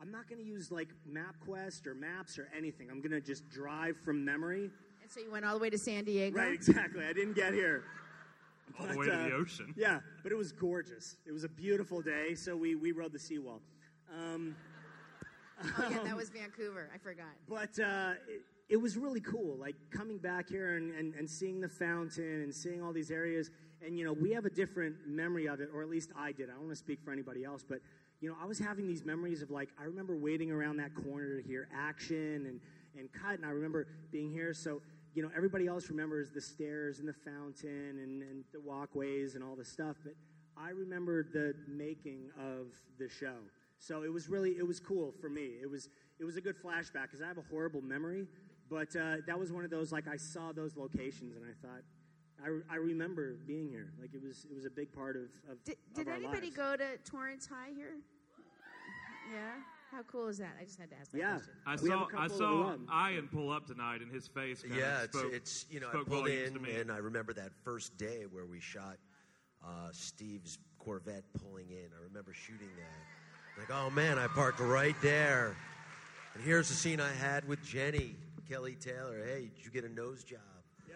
I'm not going to use like MapQuest or maps or anything. I'm going to just drive from memory. And so you went all the way to San Diego. Right, exactly. I didn't get here. All the But, way to uh, the ocean. Yeah, but it was gorgeous. It was a beautiful day, so we, we rode the seawall. Um, Oh yeah, that was Vancouver. I forgot. But uh, it, it was really cool, like coming back here and, and, and seeing the fountain and seeing all these areas. And, you know, we have a different memory of it, or at least I did. I don't want to speak for anybody else, but, you know, I was having these memories of, like, I remember waiting around that corner to hear action and, and cut, and I remember being here. So, you know, everybody else remembers the stairs and the fountain and, and the walkways and all the stuff, but I remember the making of the show. So it was really it was cool for me. It was it was a good flashback because I have a horrible memory, but uh, that was one of those like I saw those locations and I thought I, I remember being here. Like it was it was a big part of of, Did, of did our anybody lives. go to Torrance High here? Yeah. How cool is that? I just had to ask that Yeah. question. I We saw I couple saw. Ian pull up tonight, and his face. Kind yeah, of it's, spoke, it's you know I pulled in and I remember that first day where we shot uh, Steve's Corvette pulling in. I remember shooting that. Like, oh man, I parked right there. And here's the scene I had with Jenny Kelly Taylor. Hey, did you get a nose job? Yeah.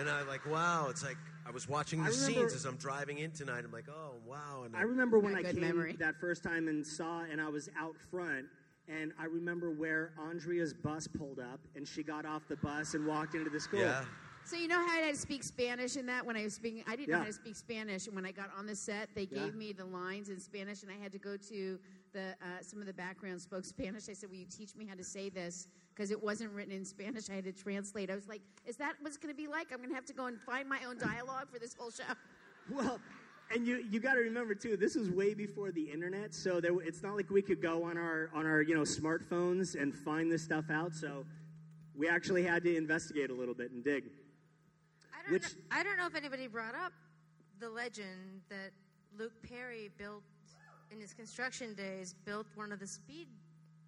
And I'm like, wow. It's like I was watching the remember- scenes as I'm driving in tonight. I'm like, oh wow. And I remember when I came memory. that first time and saw, and I was out front, and I remember where Andrea's bus pulled up, and she got off the bus and walked into the school. Yeah. So you know how I had to speak Spanish in that when I was speaking. I didn't know how to speak Spanish, and when I got on the set, they Yeah. gave me the lines in Spanish, and I had to go to the uh, some of the background spoke Spanish. I said, "Will you teach me how to say this?" Because it wasn't written in Spanish. I had to translate. I was like, "Is that what's going to be like? I'm going to have to go and find my own dialogue for this whole show." Well, and you you got to remember too, this was way before the internet, so there, it's not like we could go on our on our you know smartphones and find this stuff out. So we actually had to investigate a little bit and dig. I don't, Which- know, I don't know if anybody brought up the legend that Luke Perry built in his construction days, built one of the speed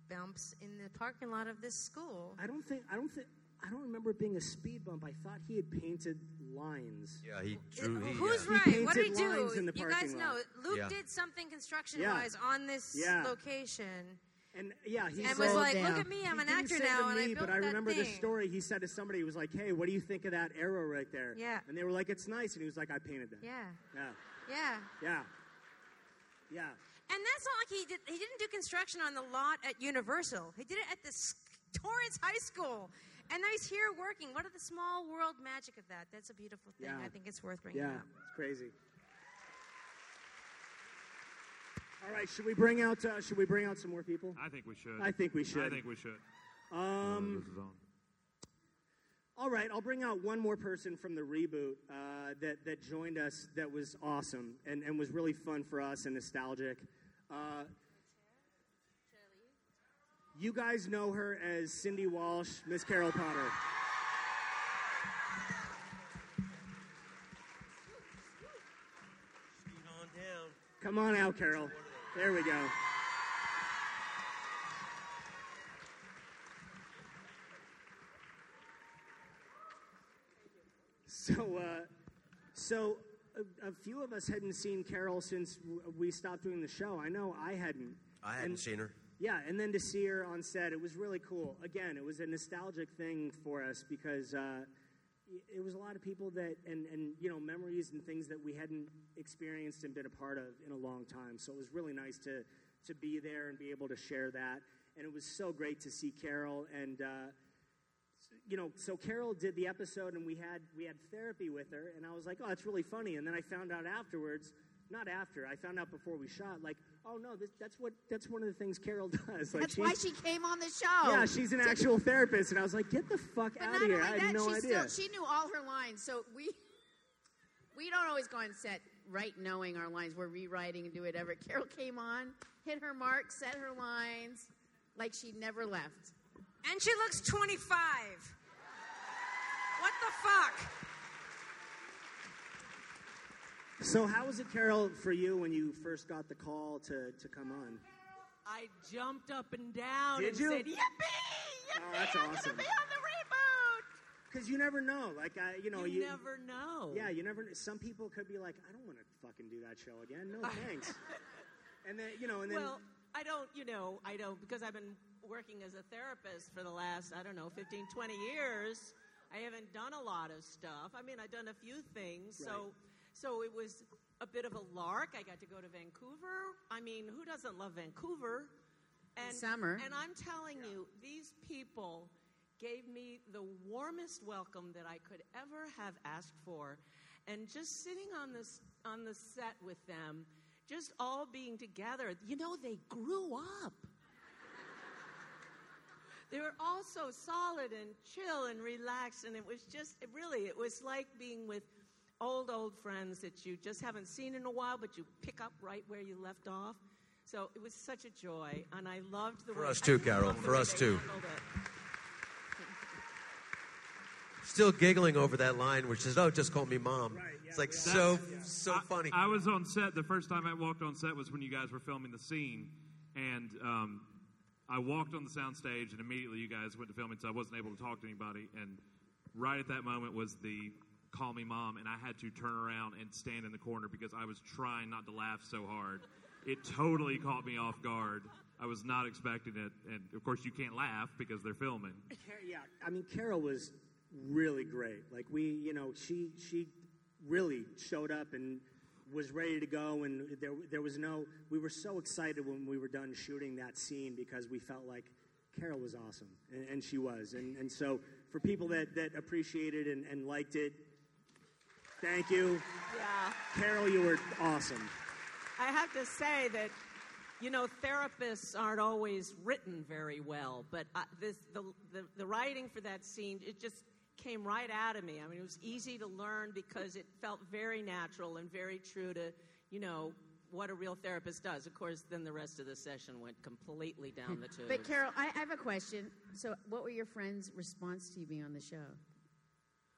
bumps in the parking lot of this school. I don't think I don't think I don't remember it being a speed bump. I thought he had painted lines. Yeah, he drew. He, Who's uh, right? What did he do? lines in the you parking guys lot. know Luke Yeah. did something construction-wise on this Yeah. location. And yeah, he And said, was like, "Look at me, I'm an actor now, to and I built but I remember the thing." story. He said to somebody, he was like, "Hey, what do you think of that arrow right there?" Yeah. And they were like, "It's nice," and he was like, "I painted that." Yeah, Yeah. yeah. Yeah. Yeah. And that's not like he did. He didn't do construction on the lot at Universal. He did it at the Torrance High School. And now he's here working. What are the small world magic of that? That's a beautiful thing. Yeah. I think it's worth bringing Yeah. up. It's crazy. All right, should we bring out? Uh, should we bring out some more people? I think we should. I think we should. I think we should. Um, this is on. All right, I'll bring out one more person from the reboot uh, that that joined us. That was awesome and, and was really fun for us and nostalgic. Uh, you guys know her as Cindy Walsh, Miss Carol Potter. Come on out, Carol. There we go. So, uh, so a, a few of us hadn't seen Carol since we stopped doing the show. I know I hadn't. I hadn't And- seen her. Yeah, and then to see her on set, it was really cool. Again, it was a nostalgic thing for us because uh, it was a lot of people that, and, and you know, memories and things that we hadn't experienced and been a part of in a long time. So it was really nice to to be there and be able to share that. And it was so great to see Carol and. Uh, you know, so Carol did the episode, and we had we had therapy with her, and I was like, oh, that's really funny. And then I found out afterwards, not after, I found out before we shot, like, oh no, this, that's what that's one of the things Carol does. Like, That's why she came on the show. yeah, she's an actual therapist, and I was like, get the fuck But out of here! only I had that, no she idea. Still, she knew all her lines, so we we don't always go on set right knowing our lines. We're rewriting and do whatever. Carol came on, hit her mark, said her lines, like she never left. And she looks 25. What the fuck? So, how was it, Carol, for you when you first got the call to to come on? I jumped up and down Did and you? said, "Yippee! Oh, that's I'm awesome. gonna be on the reboot." Because you never know, like I, you know, You you, never know. Yeah, you never. Some people could be like, I don't want to fucking do that show again. No thanks. and then you know, and then well, I don't, you know, I don't, because I've been working as a therapist for the last, I don't know, 15, 20 years. I haven't done a lot of stuff. I mean, I've done a few things. So, so it was a bit of a lark. I got to go to Vancouver. I mean, who doesn't love Vancouver? And Summer. And I'm telling you, these people gave me the warmest welcome that I could ever have asked for. And just sitting on this on the set with them, just all being together, you know, they grew up. They were all so solid and chill and relaxed, and it was just, it really, it was like being with old, old friends that you just haven't seen in a while, but you pick up right where you left off. So it was such a joy, and I loved the For way us too, Carol, for us too. Still giggling over that line, which is, "Oh, just call me mom." it's like so so funny. I was on set. The first time I walked on set was when you guys were filming the scene, and um, I walked on the soundstage, and immediately you guys went to filming, so I wasn't able to talk to anybody. And right at that moment was the "Call Me Mom," and I had to turn around and stand in the corner because I was trying not to laugh so hard. It totally caught me off guard. I was not expecting it, and of course you can't laugh because they're filming. Yeah, I mean, Carol was really great. Like we, you know, she she really showed up and was ready to go, and there there was no. We were so excited when we were done shooting that scene because we felt like Carol was awesome, and, and she was, and and so for people that that appreciated and, and liked it, thank you, Yeah. Carol. You were awesome. I have to say that, you know, therapists aren't always written very well, but I, this, the, the, the writing for that scene, it just came right out of me. I mean, it was easy to learn because it felt very natural and very true to, you know, what a real therapist does. Of course, then the rest of the session went completely down the tubes. But Carol, I, I have a question. So, what were your friends' response to you being on the show?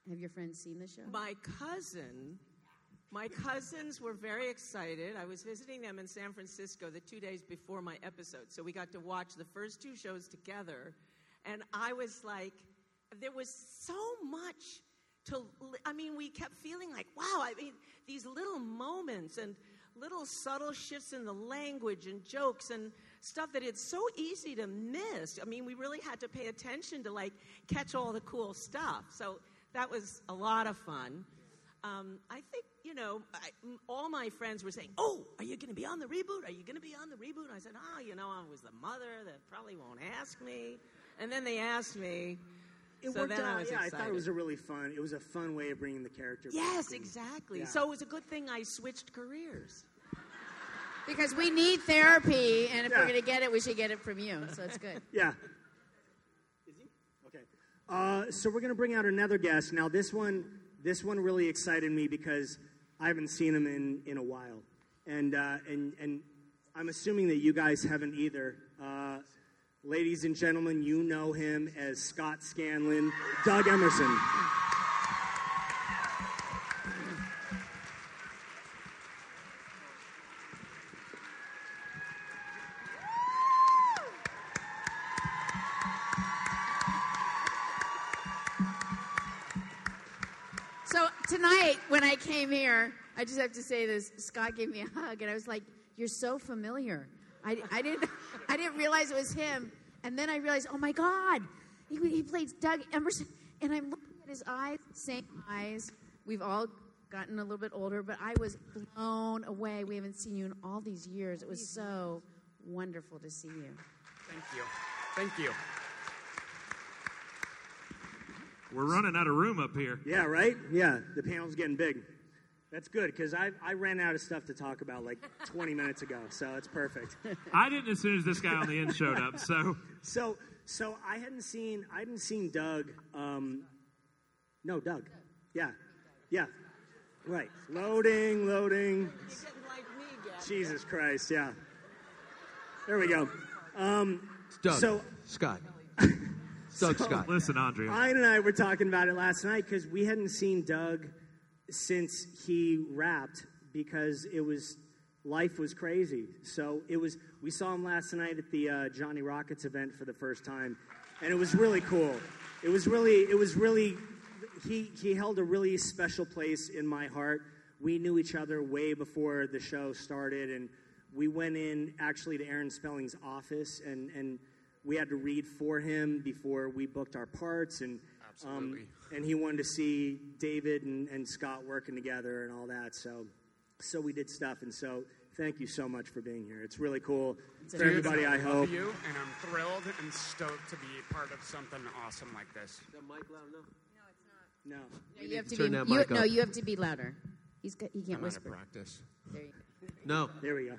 Have your friends seen the show? My cousin My cousins were very excited. I was visiting them in San Francisco the two days before my episode. So we got to watch the first two shows together. And I was like, there was so much to, I mean, we kept feeling like, wow, I mean, these little moments and little subtle shifts in the language and jokes and stuff that it's so easy to miss. I mean, we really had to pay attention to like catch all the cool stuff. So that was a lot of fun. Um, I think, you know, I, m- all my friends were saying, Oh, are you going to be on the reboot? Are you going to be on the reboot? I said, Oh, you know, I was the mother that probably won't ask me. And then they asked me. It so worked then out. I was yeah, excited. I thought it was a really fun. It was a fun way of bringing the character. Yes, back and- exactly. Yeah. So it was a good thing I switched careers. Because we need therapy, and if Yeah. we're going to get it, we should get it from you. So it's good. Yeah. Uh, so we're gonna bring out another guest. Now this one, this one really excited me because I haven't seen him in in a while, and uh, and and I'm assuming that you guys haven't either. Uh, ladies and gentlemen, you know him as Scott Scanlon, Doug Emerson. Came here, I just have to say this. Scott gave me a hug, and I was like, "You're so familiar." I, I didn't I didn't realize it was him, and then I realized, oh my God, he, he plays Doug Emerson, and I'm looking at his eyes, same eyes. We've all gotten a little bit older, but I was blown away. We haven't seen you in all these years. It was so wonderful to see you. Thank you. Thank you. We're running out of room up here. Yeah, right? Yeah, the panel's getting big. That's good because I, I ran out of stuff to talk about like 20 minutes ago, so it's perfect. I didn't as soon as this guy on the end showed up. So So so I hadn't seen I hadn't seen Doug. Um, no, Doug. Yeah, yeah. Right. Loading, loading. Jesus Christ. Yeah. There we go. Um, Doug. So Scott. Doug So- Scott. Listen, Andrea. Ian and I were talking about it last night because we hadn't seen Doug since he rapped because it was life was crazy. So it was we saw him last night at the uh, Johnny Rockets event for the first time, and it was really cool. It was really it was really he he held a really special place in my heart. We knew each other way before the show started, and we went in actually to Aaron Spelling's office and and we had to read for him before we booked our parts and Absolutely. um, and he wanted to see David and, and Scott working together and all that so so we did stuff and so thank you so much for being here it's really cool for Dude, everybody I love hope you, and I'm thrilled and stoked to be part of something awesome like this. Is that mic loud enough? no No, you have to turn be that you, mic no, up. you have to be louder. He's got, he can't I'm out of whisper. practice. There you go. No. there we go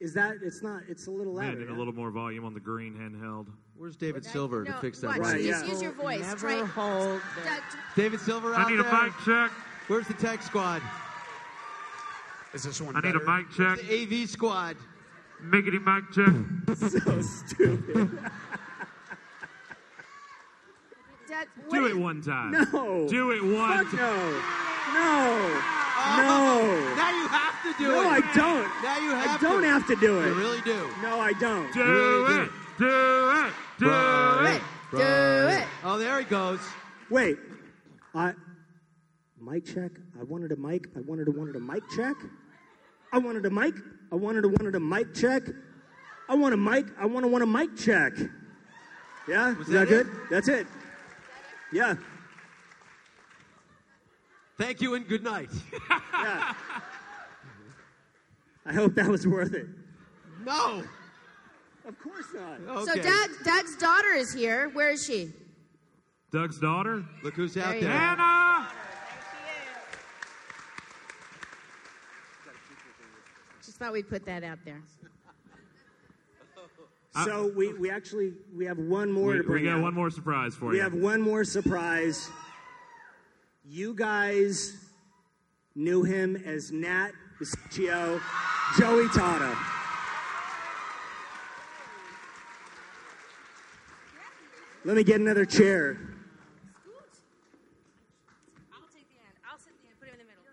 is that it's not it's a little Man, louder need a little more volume on the green handheld. Where's David Silver to fix that? watch. Right, use, yeah. use your voice. Never Try, hold. Doug, David Silver I need a there? mic check. Where's the tech squad? Is this one I need a better? mic check. The AV squad. Miggity mic check. so stupid Doug, what Do is- it one time. no Do it one Fuck time. no no Oh, no Now you have to do it. no. I don't Now you have I don't to. have to do it You really do. no I don't Do really it. Do it. Do it. Do it. Oh, there he goes. Wait, I mic check. I wanted a mic. I wanted a wanted a mic check. I wanted a mic. I wanted a wanted a mic check. I want a mic. I want to want a mic check. Yeah, Was is that, that it? good? That's it. Yeah, Thank you and good night. yeah. I hope that was worth it. no. Of course not. So Doug, Doug's daughter is here. Where is she? Doug's daughter. Look who's There out you there. go. Anna. Just thought we'd put that out there. Uh, so we, we actually we have one more We, to bring. we got out. one more surprise for We you. We have one more surprise. You guys knew him as Nat Bisciccio, Joey Tata. Let me get another chair. I'll take the end. I'll sit the end. Put him in the middle.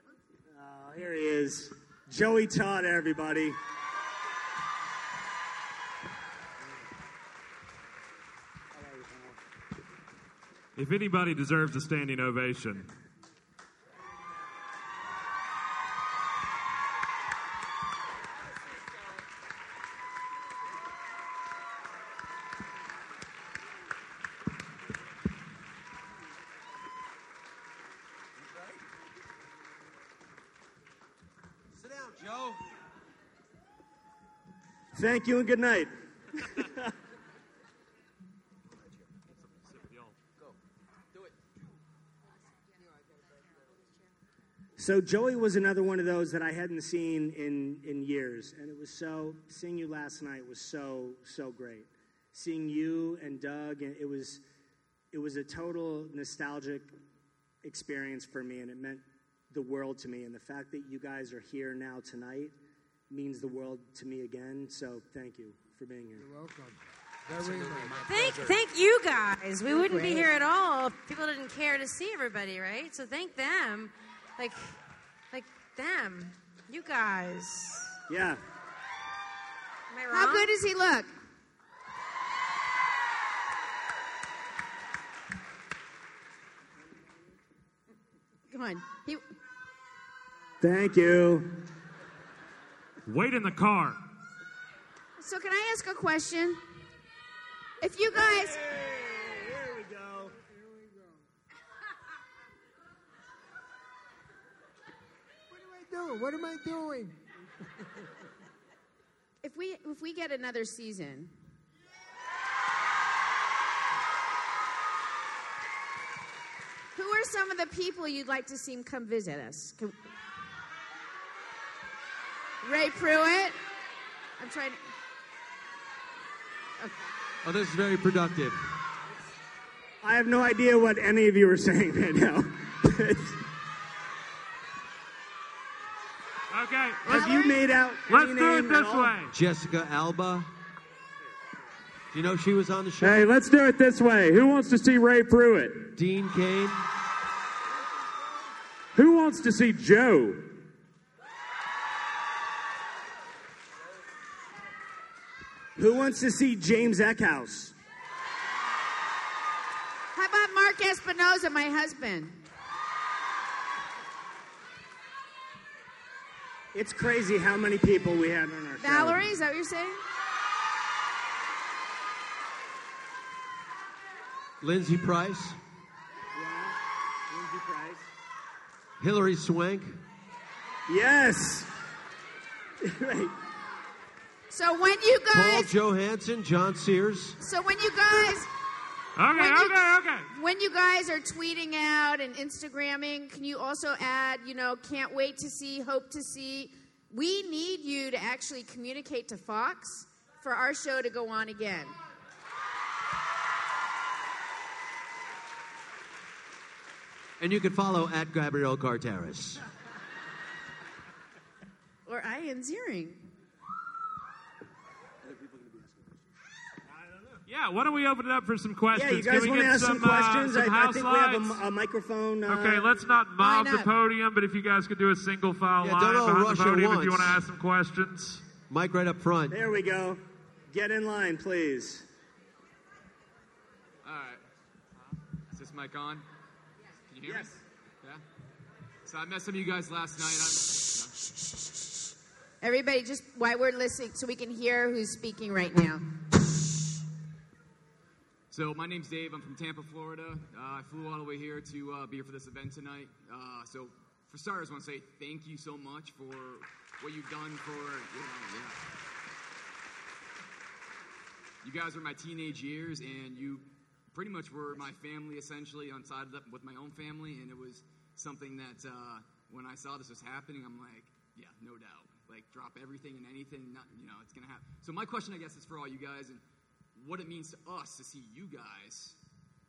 Oh, Joey Todd, everybody. If anybody deserves a standing ovation, Sit down, Joe. Thank you and good night. So Joey was another one of those that I hadn't seen in in years, and it was so seeing you last night was so so great. Seeing you and Doug, and it was it was a total nostalgic experience for me, and it meant the world to me. And the fact that you guys are here now tonight means the world to me again. So thank you for being here. You're welcome. Thank, thank you guys. We wouldn't be here at all if people didn't care to see everybody, right? So thank them, like, like them, you guys. Yeah. Am I wrong? How good does he look? Come on. He, Thank you. Wait in the car. so can I ask a question? If you guys, Here we go. What am I doing? What am I doing? if we if we get another season, who are some of the people you'd like to see come visit us? Can- Ray Pruit. I'm trying. To, Oh, this is very productive. I have no idea what any of you are saying right now. Okay, Have you made out? let's any do it name at this all? way. Jessica Alba. Do you know she was on the show? Hey, let's do it this way. Who wants to see Ray Pruit? Dean Cain. Who wants to see Joe? Who wants to see James Eckhouse? how about Mark Espinoza, my husband? It's crazy how many people we have on our show. Valerie, is that what you're saying? Lindsay Price. Yeah, Lindsay Price. Hilary Swank. Yes. right. So when you guys, Paul Johansson. John Sears. so when you guys, Okay, when you- okay, okay. when you guys are tweeting out and Instagramming, can you also add, you know, can't wait to see, hope to see? We need you to actually communicate to Fox for our show to go on again. And you can follow at Gabrielle Carteris. Or Ian Ziering. Yeah, why don't we open it up for some questions? Yeah, you Can guys we want to get ask some, uh, questions? some I, I house think we have a, lights? m- a microphone. Uh, Okay, let's not mob Line the podium, but if you guys could do a single file Yeah, line don't all behind rush the at podium if you want to ask some questions. Mike right up front. There we go. Get in line, please. All right. Is this mic on? Can you hear Yes. me? Yeah. So I met some of you guys last night. Everybody, just while we're listening, so we can hear who's speaking right now. So my name's Dave. I'm from Tampa, Florida. Uh, I flew all the way here to uh, be here for this event tonight. Uh, so for starters, I want to say thank you so much for what you've done for you know, yeah. You guys were my teenage years, and you pretty much were my family essentially on side of the, with my own family, and it was something that uh, when I saw this was happening, I'm like, yeah, no doubt. Like drop everything and anything, not, you know, it's gonna happen. So my question, I guess, is for all you guys, and what it means to us to see you guys.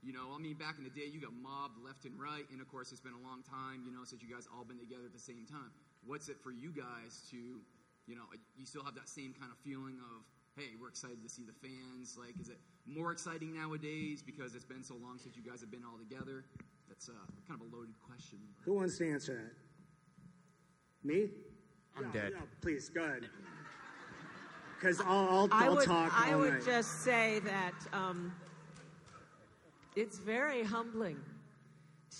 You know, I mean, back in the day, you got mobbed left and right, and of course, it's been a long time, you know, since you guys all been together at the same time. What's it for you guys to, you know, you still have that same kind of feeling of, hey, we're excited to see the fans. Like, is it more exciting nowadays because it's been so long since you guys have been all together? That's uh, kind of a loaded question. Who wants to answer that? Me? I'm No, dead. no, please, go ahead. Because I'll, I'll, I I'll would, talk I would night. just say that um, it's very humbling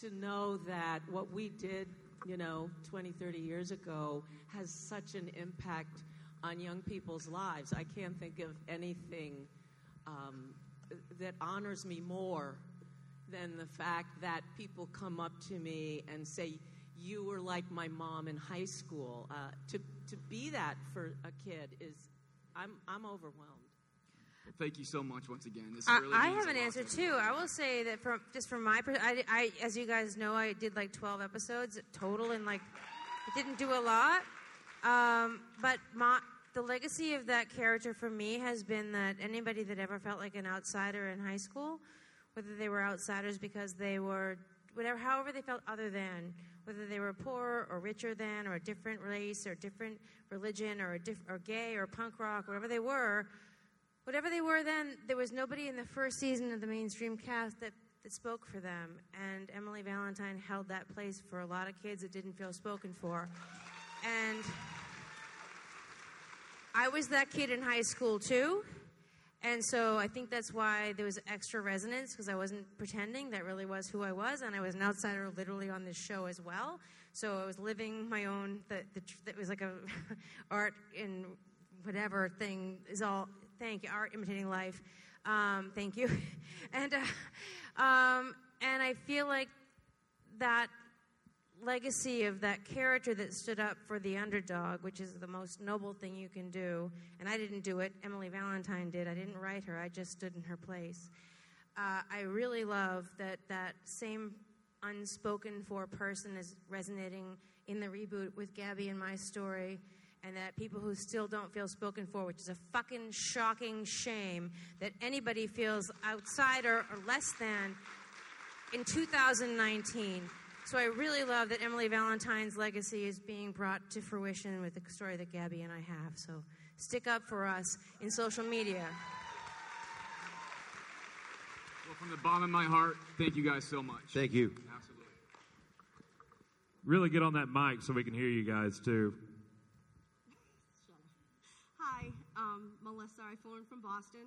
to know that what we did, you know, 20, 30 years ago has such an impact on young people's lives. I can't think of anything um, that honors me more than the fact that people come up to me and say, you were like my mom in high school. Uh, to, to be that for a kid is, I'm, I'm overwhelmed. Well, thank you so much once again. This I, really I have an answer to too. I will say that from just from my, per- I, I, as you guys know, I did like 12 episodes total, and like, I didn't do a lot. Um, but my, the legacy of that character for me has been that anybody that ever felt like an outsider in high school, whether they were outsiders because they were whatever, however they felt other than, whether they were poorer or richer than, or a different race or different religion or a diff- or gay or punk rock, whatever they were, whatever they were then, there was nobody in the first season of the mainstream cast that, that spoke for them. And Emily Valentine held that place for a lot of kids that didn't feel spoken for. And I was that kid in high school too. And so I think that's why there was extra resonance because I wasn't pretending. That really was who I was. And I was an outsider literally on this show as well. So I was living my own, that was like a art in whatever thing is all, thank you, art imitating life. Um, thank you. and, uh, um, and I feel like that legacy of that character that stood up for the underdog, which is the most noble thing you can do. And I didn't do it. Emily Valentine did. I didn't write her. I just stood in her place. Uh, I really love that that same unspoken for person is resonating in the reboot with Gabby and my story. And that people who still don't feel spoken for, which is a fucking shocking shame that anybody feels outsider or less than in 2019. So I really love that Emily Valentine's legacy is being brought to fruition with the story that Gabby and I have. So stick up for us in social media. Well, from the bottom of my heart, thank you guys so much. Thank you. Absolutely. Really get on that mic so we can hear you guys too. Hi, um, Melissa. I phoned from Boston.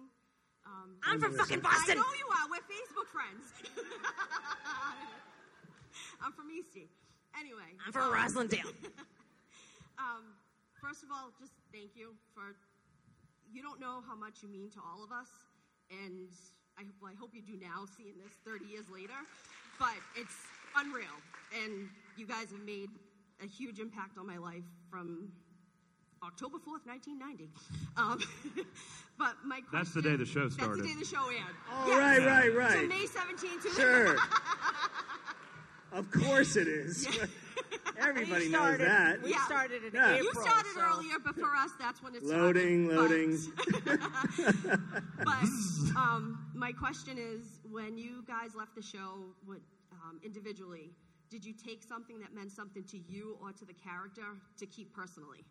Um, I'm from fucking Boston. I know you are. We're Facebook friends. I'm from Eastie. Anyway. I'm from um, Roslindale. um, first of all, just thank you for. You don't know how much you mean to all of us, and I, well, I hope you do now, seeing this 30 years later. But it's unreal, and you guys have made a huge impact on my life from October 4th, 1990. Um, but my question, That's the day the show started. That's the day the show aired. Oh, Yes. right, right, So right. May 17th. Sure. Of course it is. Everybody We knows started- that. we started in Yeah. You started earlier, but for us, that's when it Loading, started. loading. But, but um, my question is, when you guys left the show, what, um, individually, did you take something that meant something to you or to the character to keep personally?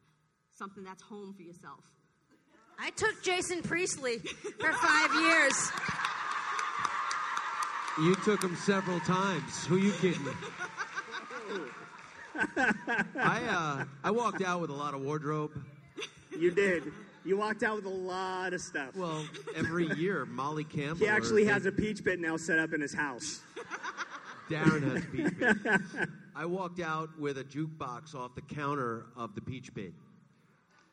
Something that's home for yourself. I took Jason Priestley for five years. You took him several times. Who you kidding? I uh, I walked out with a lot of wardrobe. You did. You walked out with a lot of stuff. Well, every year, Molly Campbell. He actually has a peach pit now set up in his house. Darren has a peach pit. I walked out with a jukebox off the counter of the peach pit.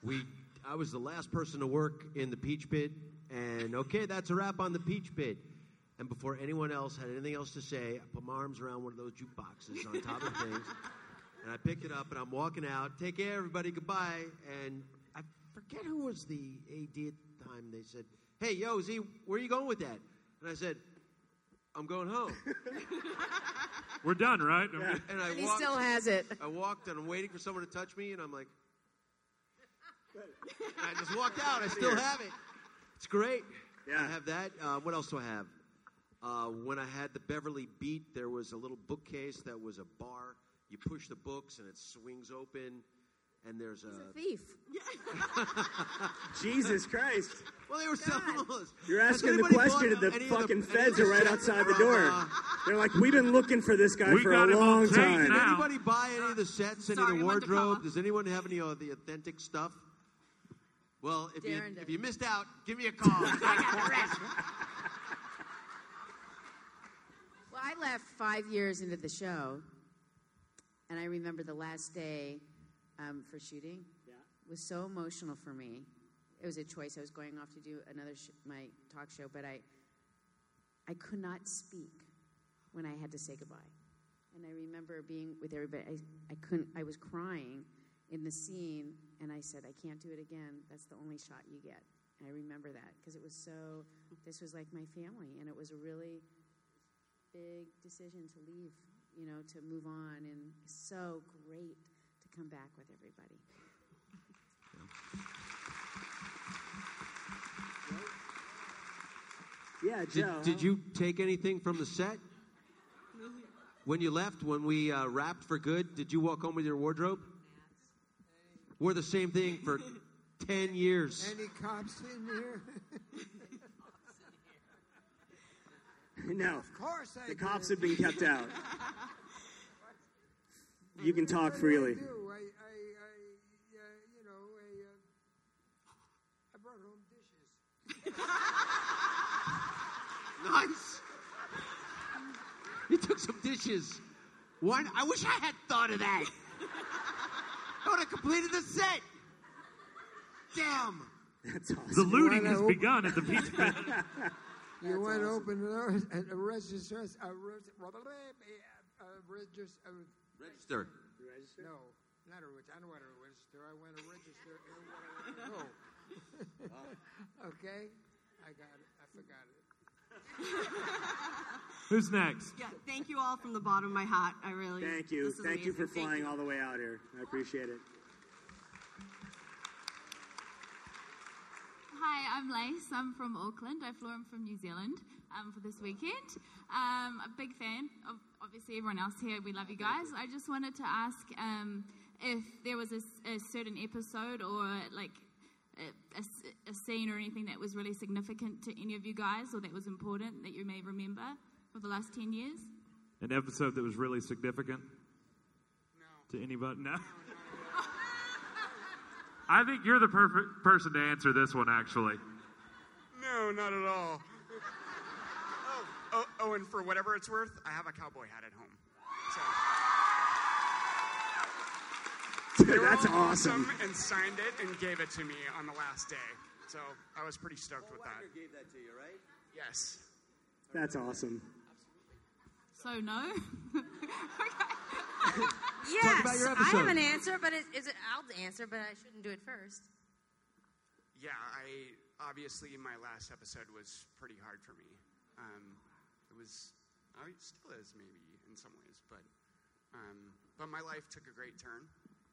We, I was the last person to work in the peach pit, and okay, that's a wrap on the peach pit. And before anyone else had anything else to say, I put my arms around one of those jukeboxes on top of things, and I picked it up, and I'm walking out. Take care, everybody. Goodbye. And I forget who was the AD at the time. They said, "Hey, yo, Z, where are you going with that?" And I said, "I'm going home." We're done, right? And I And he walked, still has it. I walked and I'm waiting for someone to touch me, and I'm like, and I just walked out. I still have it. It's great. Yeah. I have that. Uh, what else do I have? Uh, when I had the Beverly Beat, there was a little bookcase that was a bar. You push the books and it swings open, and there's a. a Thief. Jesus Christ. Well, they were selling those. You're Has asking the anybody question bought and the any of fucking any feds the are right outside the door. uh, They're like, we've been looking for this guy We for got a him on long tape time. Did anybody buy any of the sets, any Sorry, of the went to wardrobe? coma. Does anyone have any of the authentic stuff? Well, if you Darren if you missed out, give me a call. I got the rest. Well, I left five years into the show, and I remember the last day um, for shooting was so emotional for me. It was a choice. I was going off to do another sh- my talk show, but I I could not speak when I had to say goodbye. And I remember being with everybody. I, I couldn't. I was crying in the scene, and I said, "I can't do it again. That's the only shot you get." And I remember that because it was so. This was like my family, and it was a really big decision to leave. You know, to move on, and so great to come back with everybody. Yeah, Did, Joe. did you take anything from the set when you left? When we uh, wrapped for good, did you walk home with your wardrobe? Wore the same thing for ten years. Any cops in here? No. Of course I The cops did. have been kept out. You can talk freely. I do? I, I, I uh, you know, I, uh, I brought home dishes. Nice. You took some dishes. Why? I wish I had thought of that. I would have completed the set. Damn. That's awesome. The looting has begun at the Peach Pit. You want to open a, a register, a, uh, res- uh, uh, a, a register, Register. No, not a register. I don't want a register. I want to register. I want to go. okay, I got it. I forgot it. Who's next? Yeah, thank you all from the bottom of my heart. I really. Thank you. this is Thank you for. Thank flying you. all the way out here. I appreciate it. Hi, I'm Lace. I'm from Auckland. I flew in from New Zealand um, for this weekend. Um, a big fan of obviously everyone else here. We love you guys. I just wanted to ask um, if there was a certain episode or like a scene or anything that was really significant to any of you guys or that was important that you may remember for the last 10 years. An episode that was really significant to anybody? No. I think you're the perfect person to answer this one, actually. No, not at all. Oh, oh, oh, and for whatever it's worth, I have a cowboy hat at home. So. They were That's all awesome. And signed it and gave it to me on the last day. So I was pretty stoked with that. gave that to you, right? Yes. That's awesome. Absolutely. So, no? Yes, about your I episode. have an answer, but it, is it, I'll answer, but I shouldn't do it first. Yeah, I obviously my last episode was pretty hard for me. Um, it was, oh, it still is maybe in some ways, but um, but my life took a great turn,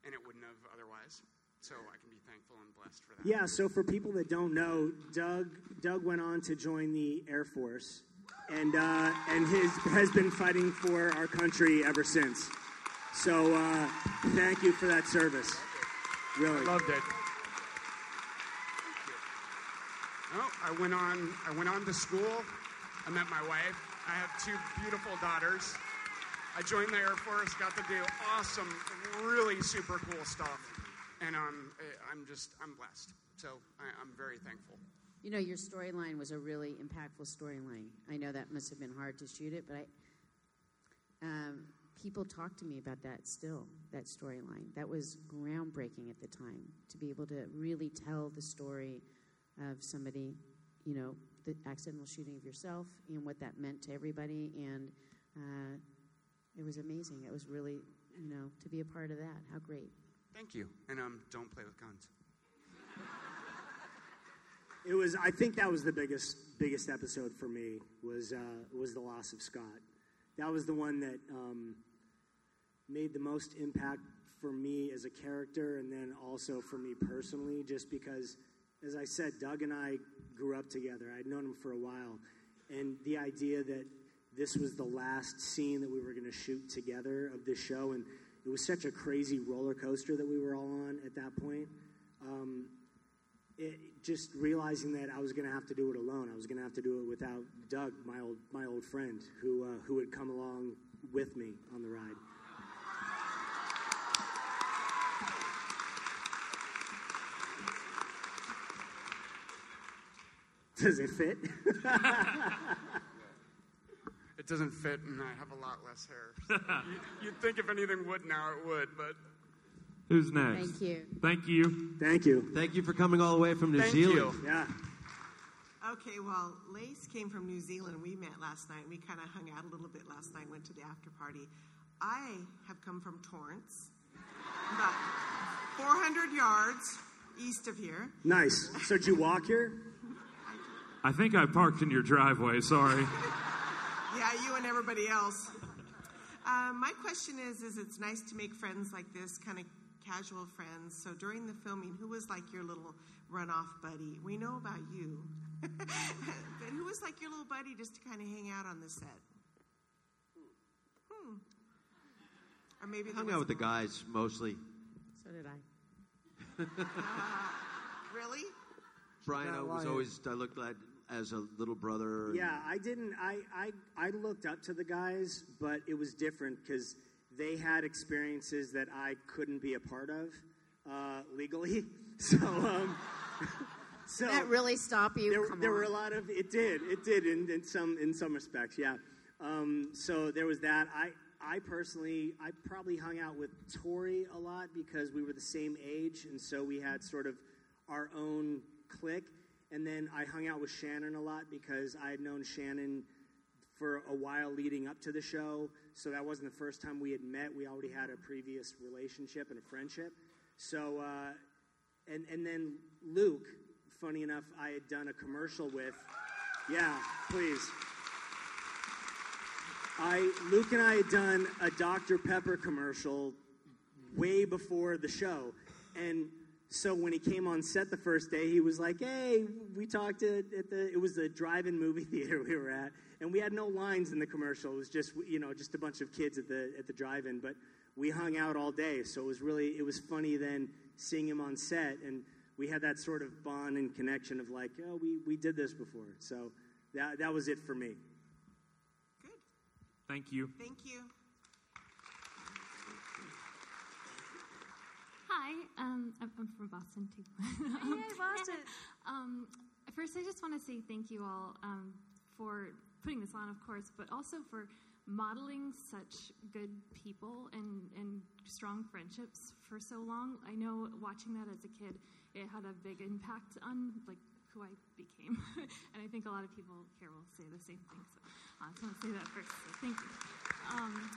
and it wouldn't have otherwise. So I can be thankful and blessed for that. Yeah, so for people that don't know, Doug Doug went on to join the Air Force, and uh, and his has been fighting for our country ever since. So uh, thank you for that service. Really loved it. Oh, I went on. I went on to school. I met my wife. I have two beautiful daughters. I joined the Air Force. Got to do awesome, really super cool stuff, and um, eh, I'm just I'm blessed. So I, I'm very thankful. You know, your storyline was a really impactful storyline. I know that must have been hard to shoot it, but I, um, people talk to me about that still, that storyline. That was groundbreaking at the time to be able to really tell the story of somebody, you know, the accidental shooting of yourself and what that meant to everybody. And uh, it was amazing. It was really, you know, to be a part of that. How great. Thank you. And um, don't play with guns. It was. I think that was the biggest biggest episode for me. Was uh, was the loss of Scott. That was the one that um, made the most impact for me as a character, and then also for me personally, just because, as I said, Doug and I grew up together. I'd known him for a while, and the idea that this was the last scene that we were going to shoot together of this show, and it was such a crazy roller coaster that we were all on at that point. Um, it just realizing that I was going to have to do it alone. I was going to have to do it without Doug, my old my old friend, who uh, who would come along with me on the ride. Does it fit? It doesn't fit, and I have a lot less hair. You- You'd think if anything would now, it would, but Who's next? Thank you. Thank you. Thank you. Thank you for coming all the way from New Thank Zealand. you. Yeah. Okay, well, Lace came from New Zealand. We met last night. We kind of hung out a little bit last night, went to the after party. I have come from Torrance, about 400 yards east of here. Nice. So did you walk here? I think I parked in your driveway. Sorry. Yeah, you and everybody else. Uh, my question is: Is it's nice to make friends like this, kind of casual friends. So during the filming, who was like your little runoff buddy? We know about you, but who was like your little buddy just to kind of hang out on the set? Hmm. Or maybe there Hung out with the more. guys mostly. So did I. really? Brian, I was always I looked at as a little brother. Yeah, I didn't. I, I I looked up to the guys, but it was different because they had experiences that I couldn't be a part of uh, legally. So, um, so Did that really stop you? There, Come there were a lot of. It did. It did in, in some in some respects. Yeah. Um, so there was that. I I personally I probably hung out with Tori a lot because we were the same age, and so we had sort of our own clique. And then I hung out with Shannon a lot because I had known Shannon for a while leading up to the show. So that wasn't the first time we had met. We already had a previous relationship and a friendship. So, uh, and and then Luke, funny enough, I had done a commercial with. Yeah, please. I Luke and I had done a Dr. Pepper commercial way before the show, and so when he came on set the first day, he was like, "Hey, we talked at, at the it was the drive-in movie theater we were at, and we had no lines in the commercial. It was just you know just a bunch of kids at the at the drive-in, but we hung out all day, so it was really it was funny then seeing him on set, and we had that sort of bond and connection of like, oh, we we did this before, so that that was it for me. Good. Thank you. Thank you. Hi, um, I'm, I'm from Boston too. Hey, Boston. um, first, I just want to say thank you all um, for putting this on, of course, but also for modeling such good people and, and strong friendships for so long. I know watching that as a kid, it had a big impact on like who I became, and I think a lot of people here will say the same thing. So I just want to say that first. So thank you. Um,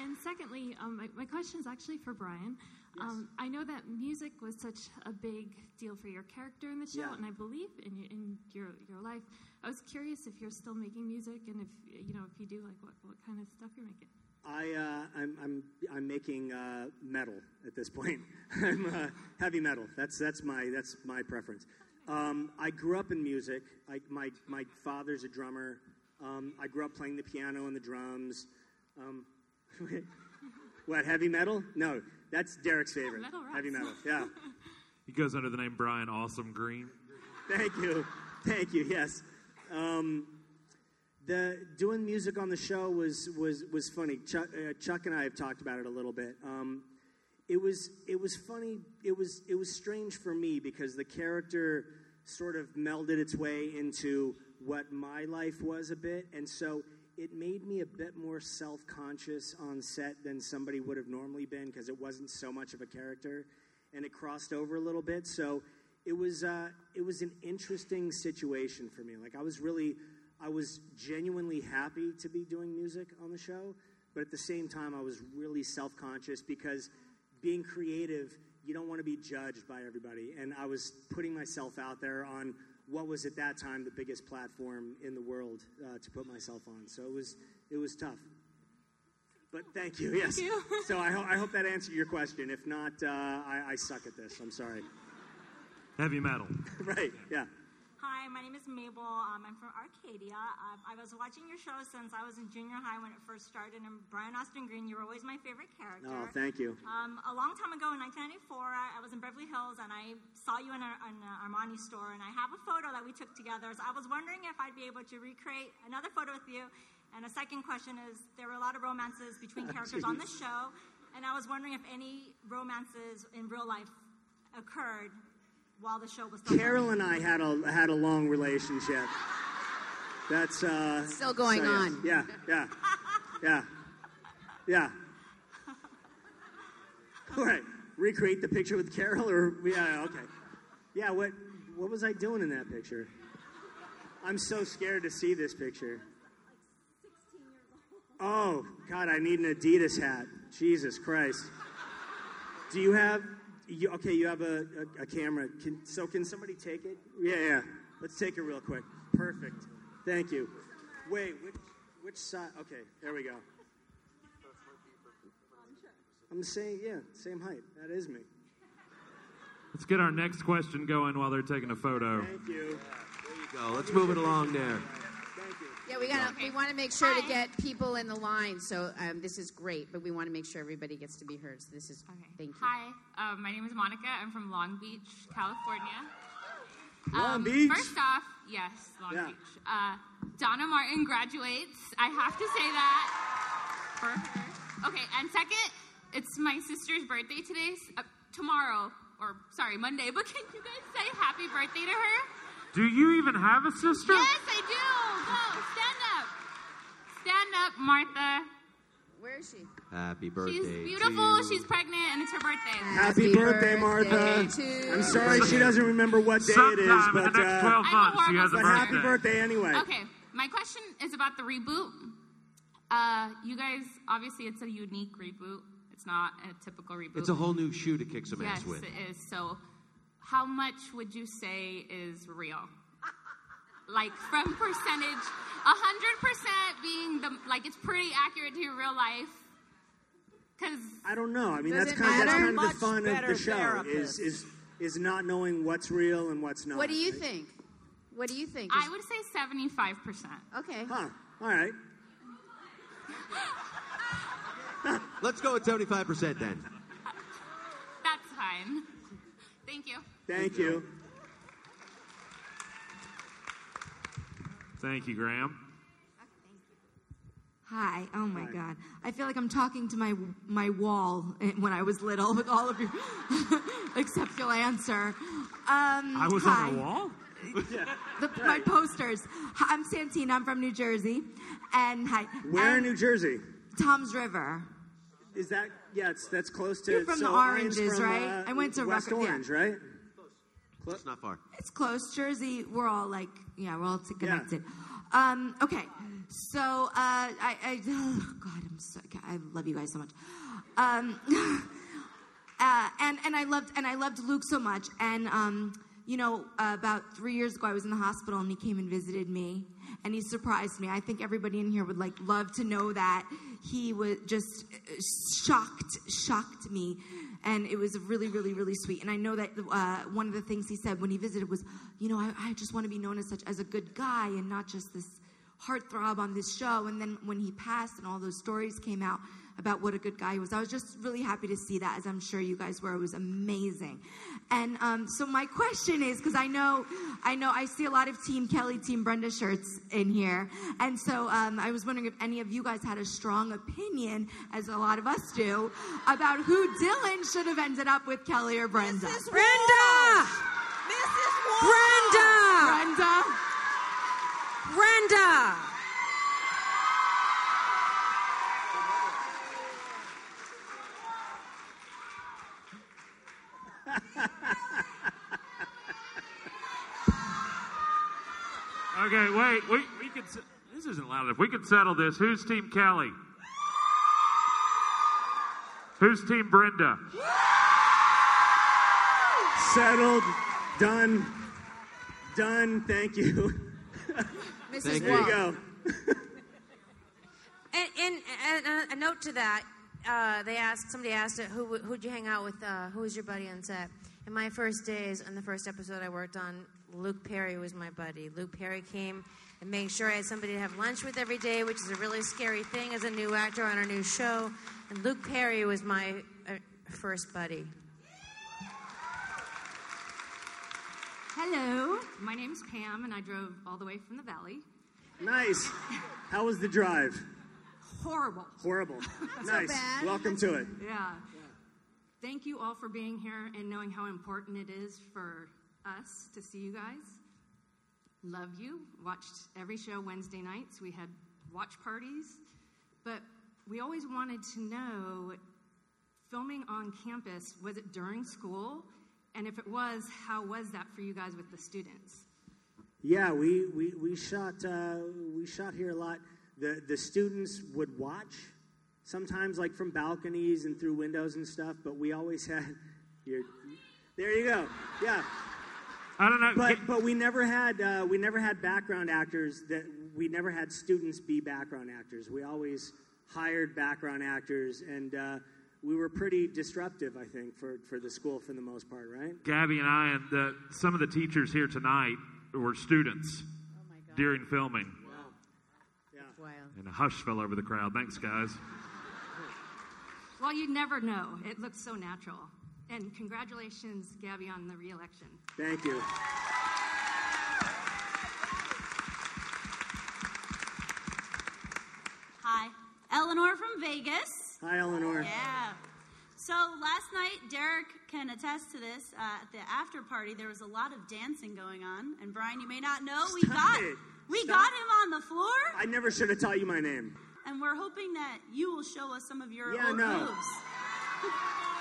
and secondly, um, my, my question is actually for Brian. Um, I know that music was such a big deal for your character in the show, Yeah. and I believe in your, in your your life. I was curious if you're still making music, and if you know if you do, like what, what kind of stuff you're making. I, uh, I'm, I'm, I'm making uh, metal at this point. I'm uh, heavy metal. That's, that's, my, that's my preference. Um, I grew up in music. I, my, my father's a drummer. Um, I grew up playing the piano and the drums. Um, what, heavy metal? No, that's Derek's favorite. metal rocks. heavy metal, yeah. He goes under the name Brian Awesome Green. Thank you. Thank you. Yes. Um, the doing music on the show was was was funny. Chuck, uh, Chuck and I have talked about it a little bit. Um, it was it was funny. It was it was strange for me because the character sort of melded its way into what my life was a bit, and so it made me a bit more self conscious on set than somebody would have normally been because it wasn't so much of a character, and it crossed over a little bit. So it was uh, it was an interesting situation for me. Like I was really, I was genuinely happy to be doing music on the show, but at the same time, I was really self conscious because being creative, you don't want to be judged by everybody, and I was putting myself out there on what was at that time the biggest platform in the world uh, to put myself on. So it was it was tough. But thank you. Yes. you. so I, ho- I hope that answered your question. If not, uh, I, I suck at this. I'm sorry. Heavy metal. right. Yeah. Hi, my name is Mabel. Um, I'm from Arcadia. Uh, I was watching your show since I was in junior high when it first started. And Brian Austin Green, you were always my favorite character. Oh, thank you. Um, a long time ago in 1994, I, I was in Beverly Hills and I saw you in, an Armani store. And I have a photo that we took together. So I was wondering if I'd be able to recreate another photo with you. And a second question is there were a lot of romances between characters on the show. And I was wondering if any romances in real life occurred while the show was still Carol and I had a had a long relationship. That's uh, Still going so, on. Yeah, yeah, yeah, yeah. All right, recreate the picture with Carol, or yeah, okay. Yeah, what what was I doing in that picture? I'm so scared to see this picture. Oh God, I need an Adidas hat. Jesus Christ. Do you have? You, okay, you have a, a, a camera. Can, so can somebody take it? Yeah, yeah. Let's take it real quick. Perfect. Thank you. Wait, which which side? Okay, there we go. I'm saying, yeah, same height. That is me. Let's get our next question going while they're taking a photo. Thank you. There you go. Let's move it along there. Yeah, we got. to We want to make sure to get people in the line. So um, this is great, but we want to make sure everybody gets to be heard. So this is Okay. thank you. Hi, uh, my name is Monica. I'm from Long Beach, California. Long Beach? First off, yes, Long Yeah. Beach. Uh, Donna Martin graduates. I have to say that for her. Okay, and second, it's my sister's birthday today, uh, tomorrow, or sorry, Monday. But can you guys say happy birthday to her? Do you even have a sister? Yes, I do. Go, stand up. Stand up, Martha. Where is she? Happy birthday. She's to beautiful. you. She's pregnant, and it's her birthday. Happy, birthday, Martha. I'm sorry she doesn't remember what day it is, Sometime in but the next uh, 12 months, she has a but happy birthday. birthday anyway. Okay, my question is about the reboot. Uh, you guys, obviously, it's a unique reboot. It's not a typical reboot. It's a whole new shoe to kick some yes, ass with. it is. So, how much would you say is real? Like from percentage, a hundred percent being the like it's pretty accurate to your real life. Because I don't know. I mean, Does that's it kind, that's kind of the fun of the show therapist. is, is is not knowing what's real and what's not. What do you think? What do you think? I would say seventy-five percent. Okay. Huh. All right. Let's go with 75% then. That's fine. Thank you. Thank you. Thank you, Graham. Hi. Oh my Hi. God. I feel like I'm talking to my my wall when I was little with all of you, except you'll answer. Um, I was hi. on a wall? The, My posters. Hi, I'm Santine. I'm from New Jersey, and hi. Where in New Jersey? Tom's River. Is that? Yeah, it's that's close to. You're from so the Oranges, from, right? uh, I went to West Rucker- yeah. Orange, right? Close, not far. It's close. Jersey, we're all like, yeah, we're all connected. Um, okay, so uh, I, I, oh God, I'm so, I love you guys so much. Um, uh, and and I loved and I loved Luke so much. And um, you know, uh, about three years ago, I was in the hospital, and he came and visited me, and he surprised me. I think everybody in here would like love to know that he was just uh, shocked, shocked me, and it was really, really, really sweet. And I know that uh, one of the things he said when he visited was, you know, I, I just want to be known as such as a good guy and not just this heartthrob on this show. And then when he passed and all those stories came out about what a good guy he was, I was just really happy to see that, as I'm sure you guys were. It was amazing. And um, so my question is, because I know, I know, I see a lot of Team Kelly, Team Brenda shirts in here, and so um, I was wondering if any of you guys had a strong opinion, as a lot of us do, about who Dylan should have ended up with, Kelly or Brenda. Brenda! Mrs. Brenda! Brenda. Brenda! Okay, wait. We, we could. This isn't loud enough. We could settle this. Who's Team Kelly? Who's Team Brenda? Settled. Done. Done. Thank you. Mrs. There you go. And, and, and a, a note to that, uh, they asked somebody asked it, who who'd you hang out with? Uh, who was your buddy on set? In my first days, on the first episode I worked on, Luke Perry was my buddy. Luke Perry came and made sure I had somebody to have lunch with every day, which is a really scary thing as a new actor on our new show. And Luke Perry was my uh, first buddy. Hello, my name's Pam, and I drove all the way from the valley. Nice. How was the drive? Horrible. Horrible. Nice. bad. Welcome to it. Yeah. Thank you all for being here and knowing how important it is for us to see you guys. Love you. Watched every show Wednesday nights. We had watch parties. But we always wanted to know filming on campus, was it during school? And if it was, how was that for you guys with the students? Yeah, we, we, we shot uh, we shot here a lot. The the students would watch sometimes like from balconies and through windows and stuff, but we always had your there you go. Yeah. I don't know. But but we never had uh, we never had background actors that we never had students be background actors. We always hired background actors and uh, we were pretty disruptive, I think, for, for the school for the most part, right? Gabby and I and the, some of the teachers here tonight were students Oh during filming. Wow. And a hush fell over the crowd. Thanks, guys. Well, you'd never know. It looks so natural. And congratulations, Gabby, on the reelection. Thank you. Hi, Eleanor from Vegas. Hi, Eleanor. Yeah. So last night, Derek can attest to this. Uh, at the after party, there was a lot of dancing going on, and Brian, you may not know, we got it. we Stop. got him on the floor, I never should have taught you my name. and we're hoping that you will show us some of your Yeah, old no. moves.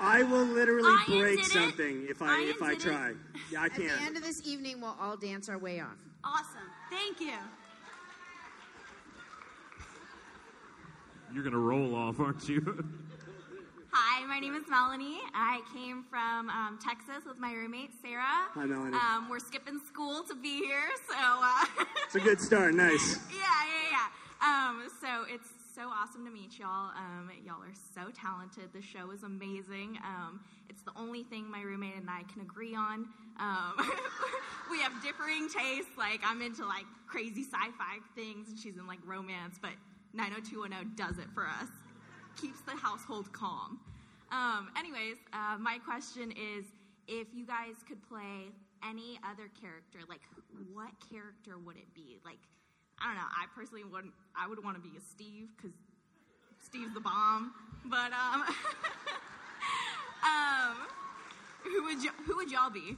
I will literally Ian break did it. something if I Ian if I did it. try. Yeah, I can. At the end of this evening, we'll all dance our way off. Awesome. Thank you. You're going to roll off, aren't you? Hi, my name is Melanie. I came from um, Texas with my roommate Sarah. Hi, Melanie. Um, we're skipping school to be here, so uh, It's a good start. Nice. yeah, yeah, yeah. Um, so it's so awesome to meet y'all. Um, y'all are so talented. The show is amazing. Um, it's the only thing my roommate and I can agree on. Um, we have differing tastes. Like I'm into like crazy sci-fi things, and she's in like romance. But 90210 does it for us. Keeps the household calm. Um, anyways, uh, my question is, if you guys could play any other character, like what character would it be? Like I don't know. I personally wouldn't. I would want to be a Steve because Steve's the bomb. But um, um, who would y- who would y'all be?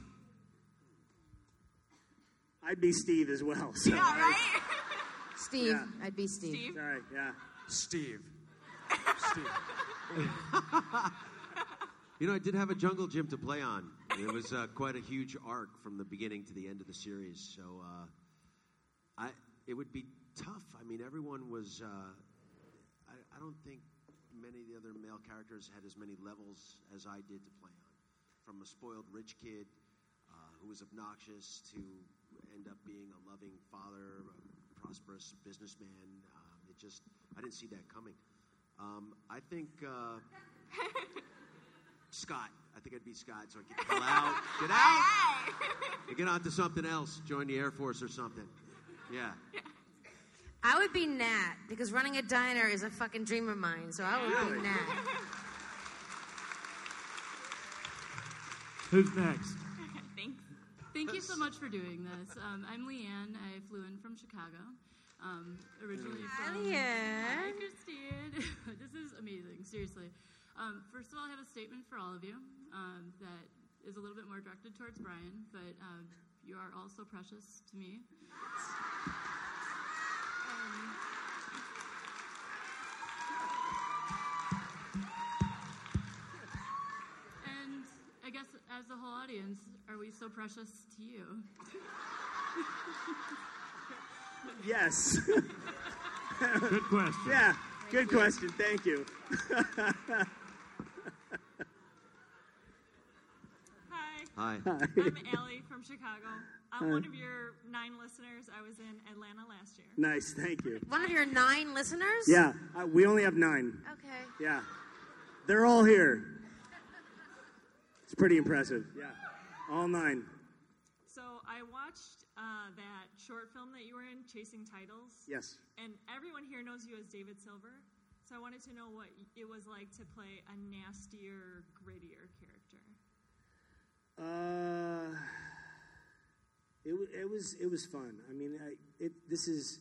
I'd be Steve as well. So Yeah, right. Steve, Yeah. I'd be Steve. Steve. Sorry, yeah. Steve. Steve. You know, I did have a jungle gym to play on. It was uh, quite a huge arc from the beginning to the end of the series. So, uh, I it would be tough. I mean, everyone was. Uh, I, I don't think many of the other male characters had as many levels as I did to play on. From a spoiled rich kid uh, who was obnoxious to end up being a loving father, a prosperous businessman. Um, it just I didn't see that coming. Um, I think. Uh, Scott. I think I'd be Scott, so I could pull out, get out, and get on to something else. Join the Air Force or something. Yeah. I would be Nat because running a diner is a fucking dream of mine. So I would Really? be Nat. Who's next? Thanks. Thank you so much for doing this. Um, I'm Leanne. I flew in from Chicago. Um, originally Hi, from. Leanne. Hi, Christine. this is amazing. Seriously. Um, first of all, I have a statement for all of you um, that is a little bit more directed towards Brian, but um, you are all so precious to me. And I guess as the whole audience, are we so precious to you? Yes. Good question. Yeah, good question. Thank you. Hi. Hi. I'm Allie from Chicago. I'm one of your nine listeners. I was in Atlanta last year. nice. Thank you. One of your nine listeners? Yeah, uh, we only have nine. Okay. Yeah, they're all here. It's pretty impressive. Yeah, all nine. So I watched uh, that short film that you were in, Chasing Titles. Yes. And everyone here knows you as David Silver. So I wanted to know what it was like to play a nastier, grittier character. Uh, it, it was it was fun. I mean, I, it this is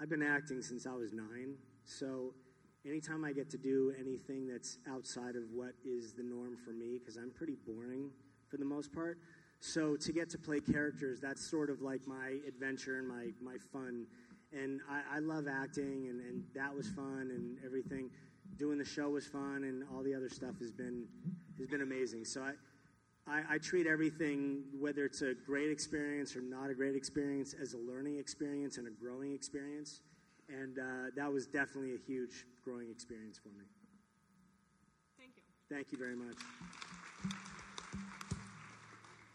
I've been acting since I was nine, so anytime I get to do anything that's outside of what is the norm for me, because I'm pretty boring for the most part. So to get to play characters, that's sort of like my adventure and my my fun. And I, I love acting, and, and that was fun, and everything. Doing the show was fun, and all the other stuff has been has been amazing. So I. I, I treat everything, whether it's a great experience or not a great experience, as a learning experience and a growing experience. And uh, that was definitely a huge growing experience for me. Thank you. Thank you very much.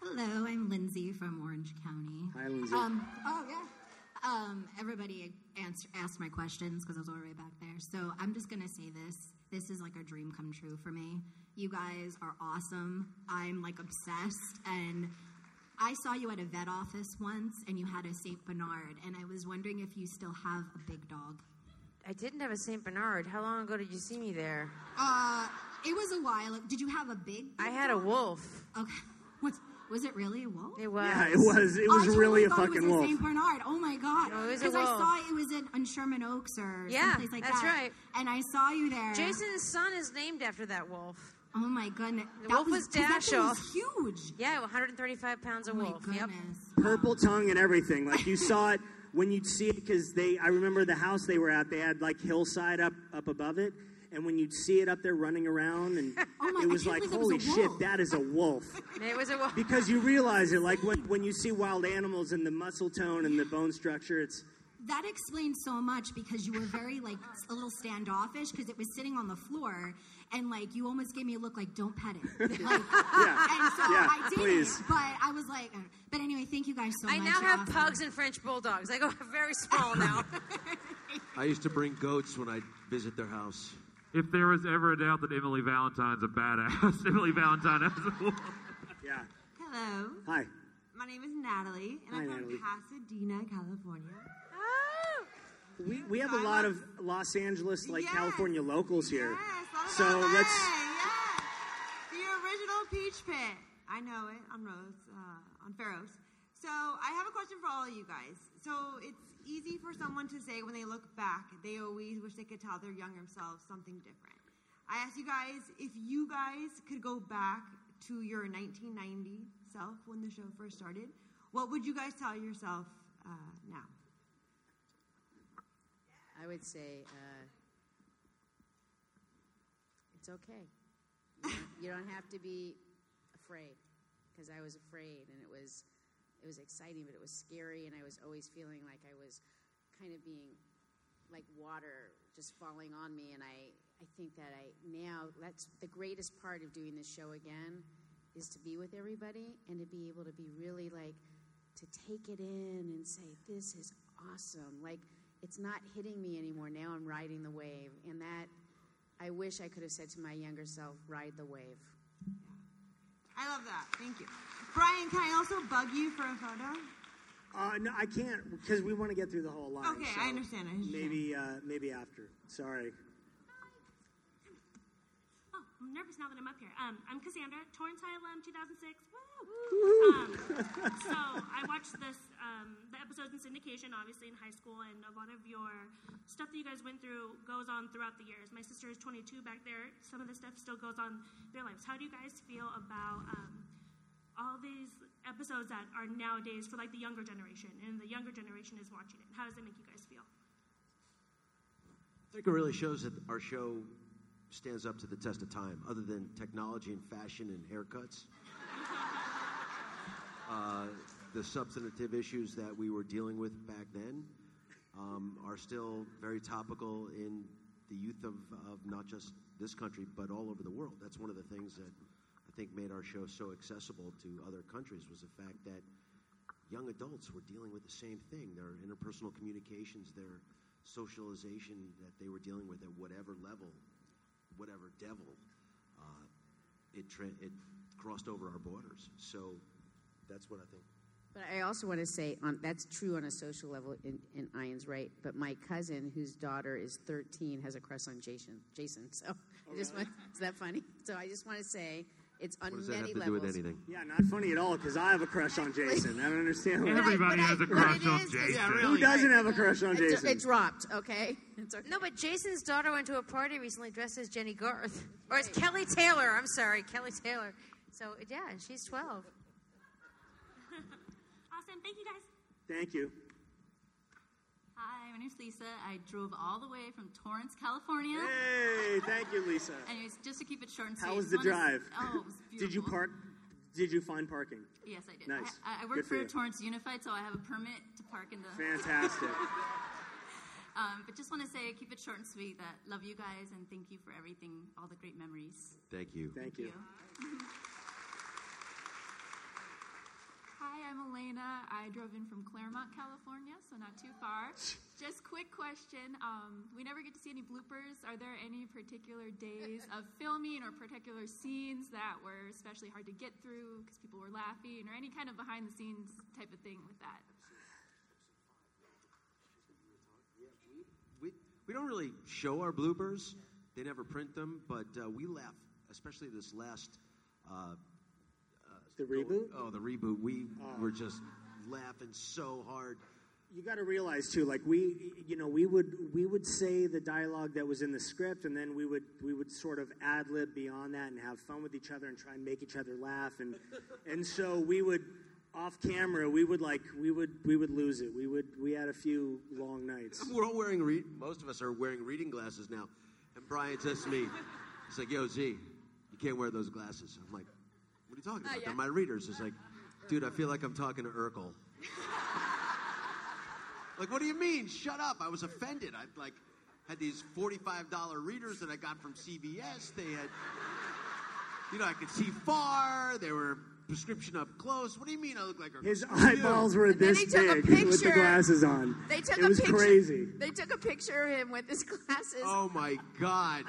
Hello, I'm Lindsay from Orange County. Hi, Lindsay. Um, oh, yeah. Um, everybody answer, asked my questions because I was all the way back there. So I'm just going to say this. This is like a dream come true for me. You guys are awesome. I'm like obsessed. And I saw you at a vet office once and you had a St. Bernard. And I was wondering if you still have a big dog. I didn't have a St. Bernard. How long ago did you see me there? Uh, it was a while. Did you have a big? I had a wolf. Okay. What's, was it really a wolf? It was. Yeah, it was. It was I totally really a thought fucking it was wolf. a St. Bernard. Oh my god! No, it was a Because I saw it was in on Sherman Oaks or Yeah, someplace like that's that. right. And I saw you there. Jason's son is named after that wolf. Oh my goodness! The That wolf was- was, 'cause that thing was huge. Yeah, 135 pounds of oh wolf. Yep. Purple tongue and everything. Like you saw it when you'd see it because they. I remember the house they were at. They had like hillside up up above it. And when you'd see it up there running around, and Oh my- it was like, believe it was holy shit, that is a wolf. It was a wolf. because you realize it, like when, when you see wild animals and the muscle tone and the bone structure, it's That explains so much because you were very like a little standoffish because it was sitting on the floor and like you almost gave me a look like don't pet it. Like, Yeah. And so Yeah, I did please. but I was like, but anyway, thank you guys so I much. I now You're have awesome. pugs and French bulldogs. I go very small now. I used to bring goats when I visit their house. If there was ever a doubt that Emily Valentine's a badass, Emily Valentine has a wolf. Yeah. Hello. Hi. My name is Natalie, and Hi, I'm from Natalie. Pasadena, California. We, we have a lot of Los Angeles, like Yes. California locals here. Yes, so LA, let's. yes. The original Peach Pit. I know it on Rose, uh, on Faros. So I have a question for all of you guys. So it's easy for someone to say when they look back, they always wish they could tell their younger selves something different. I ask you guys if you guys could go back to your 1990 self when the show first started, what would you guys tell yourself uh, now? I would say uh, it's okay. You don't, you don't have to be afraid because I was afraid and it was it was exciting, but it was scary, and I was always feeling like I was kind of being like water just falling on me. And I I think that I now that's the greatest part of doing this show again is to be with everybody and to be able to be really like to take it in and say this is awesome like it's not hitting me anymore now i'm riding the wave and that i wish i could have said to my younger self ride the wave I love that. Thank you. Brian, can I also bug you for a photo? Uh, no, I can't because we want to get through the whole line. Okay, so I understand. I understand. Maybe, uh, maybe after. Sorry. I'm nervous now that I'm up here. Um, I'm Cassandra, Torrance High alum, 2006. Woo! Um, so I watched this, um, the episodes in syndication, obviously in high school, and a lot of your stuff that you guys went through goes on throughout the years. My sister is 22 back there. Some of the stuff still goes on their lives. How do you guys feel about um, all these episodes that are nowadays for like the younger generation, and the younger generation is watching it? How does it make you guys feel? I think it really shows that our show stands up to the test of time, other than technology and fashion and haircuts. Uh, the substantive issues that we were dealing with back then um, are still very topical in the youth of, of not just this country, but all over the world. That's one of the things that I think made our show so accessible to other countries was the fact that young adults were dealing with the same thing. Their interpersonal communications, their socialization that they were dealing with at whatever level, whatever devil, uh, it, tra- it crossed over our borders. So that's what I think. But I also want to say on, that's true on a social level, and, and Ian's right. But my cousin, whose daughter is 13, has a crush on Jason. Jason. So I just want, is that funny? So I just want to say it's on What does that have to do with anything? Yeah, not funny at all because I have a crush on Jason. I don't understand. why- Everybody has a crush on is- Jason. Yeah, Who doesn't have a crush on It, Jason? it dropped. Okay. It's okay. No, but Jason's daughter went to a party recently dressed as Jennie Garth. Or as Kelly Taylor. I'm sorry, Kelly Taylor. So, yeah, she's 12. Awesome. Thank you guys. Thank you. Hi, my name's Lisa. I drove all the way from Torrance, California. Hey, thank you, Lisa. Anyways, just to keep it short and sweet. How was the just wanna drive? Oh, it was beautiful. Did you park? Did you find parking? Yes, I did. Nice. I, I Good work for for. Torrance Unified, so I have a permit to park in the. Fantastic. um, but just want to say, keep it short and sweet. That love you guys and thank you for everything, all the great memories. Thank you. Thank you. Hi, I'm Elena. I drove in from Claremont, California, so not too far. Just quick question. Um, we never get to see any bloopers. Are there any particular days of filming or particular scenes that were especially hard to get through because people were laughing or any kind of behind the scenes type of thing with that? We, we don't really show our bloopers. They never print them, but uh, we laugh, especially this last. Uh, the reboot? Oh, the reboot. We oh. were just laughing so hard. You got to realize too, like we, you know, we would we would say the dialogue that was in the script, and then we would we would sort of ad lib beyond that and have fun with each other and try and make each other laugh, and and so we would off camera we would like we would we would lose it. We would we had a few long nights. We're all wearing. Re- most of us are wearing reading glasses now. And Brian says to me, "He's like, Yo, Z, you can't wear those glasses." I'm like, "What are you talking about? They're my readers." He's like, "Dude, I feel like I'm talking to Urkel." like, what do you mean? Shut up! I was offended. I like had these forty-five dollar readers that I got from CVS. They had, you know, I could see far. They were prescription up close. What do you mean? I look like Urkel? His Who are you? eyeballs were this he took big with the glasses on. They took it a was picture. crazy. They took a picture of him with his glasses. Oh my God!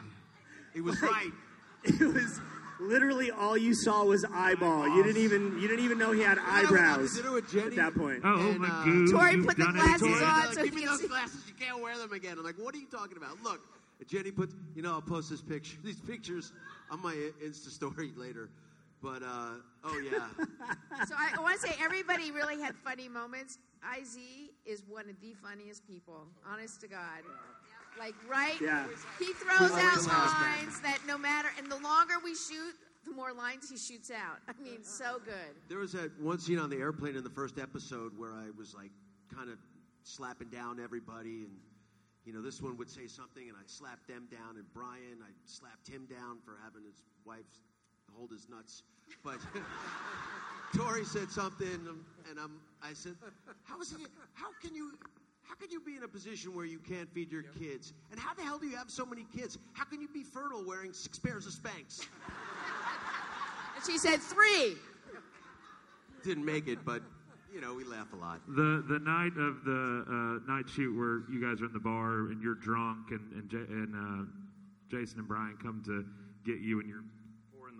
It was right. It was literally all you saw was eyeball. You didn't even you didn't even know he had I went out to eyebrows dinner with Jennie. at that point. Oh, Oh, And, my uh, goose. Tori put the done it glasses on. So give me you can those see- glasses. You can't wear them again. I'm like, what are you talking about? Look, Jennie put, you know, I'll post this picture, these pictures on my Insta story later. But uh, oh yeah, So I, I want to say everybody really had funny moments. Iz is one of the funniest people, honest to God. Like right, Yeah. he throws out always laughs back. lines that no matter, and the longer we shoot, the more lines he shoots out. I mean, so good. there was that one scene on the airplane in the first episode where I was like, kind of slapping down everybody, and you know, this one would say something, and I'd slap them down, and Brian, I slapped him down for having his wife hold his nuts, but. Tori said something, and I'm, I said, "How is it? How can you? How can you be in a position where you can't feed your kids? And how the hell do you have so many kids? How can you be fertile wearing six pairs of Spanx?" And she said three. Didn't make it, but you know we laugh a lot. The the night of the uh, night shoot where you guys are in the bar and you're drunk and and, J- and uh, Jason and Brian come to get you and you're pouring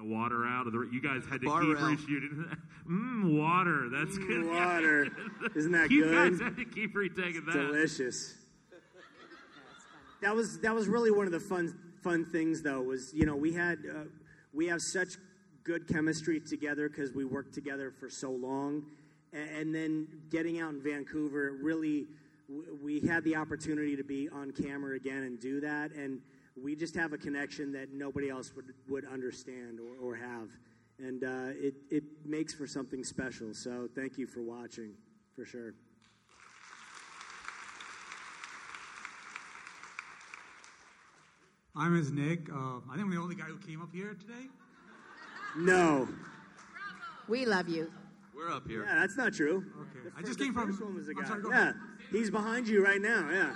the water out of the. You guys had to Bar keep rail. reshooting. Mmm, water. That's Mm, good. water. Isn't that you good? guys had to keep retaking that. Delicious. That was that was really one of the fun fun things though was you know we had uh, we have such good chemistry together because we worked together for so long, and, and then getting out in Vancouver it really w- we had the opportunity to be on camera again and do that and we just have a connection that nobody else would would understand or, or have and uh, it it makes for something special so thank you for watching for sure. I'm his Nick. Uh, I think I'm the only guy who came up here today. No. We love you. We're up here. Yeah, that's not true. Okay. The I fir- just the came from. first one was the I'm guy. sorry, go yeah, ahead. he's behind you right now. Yeah.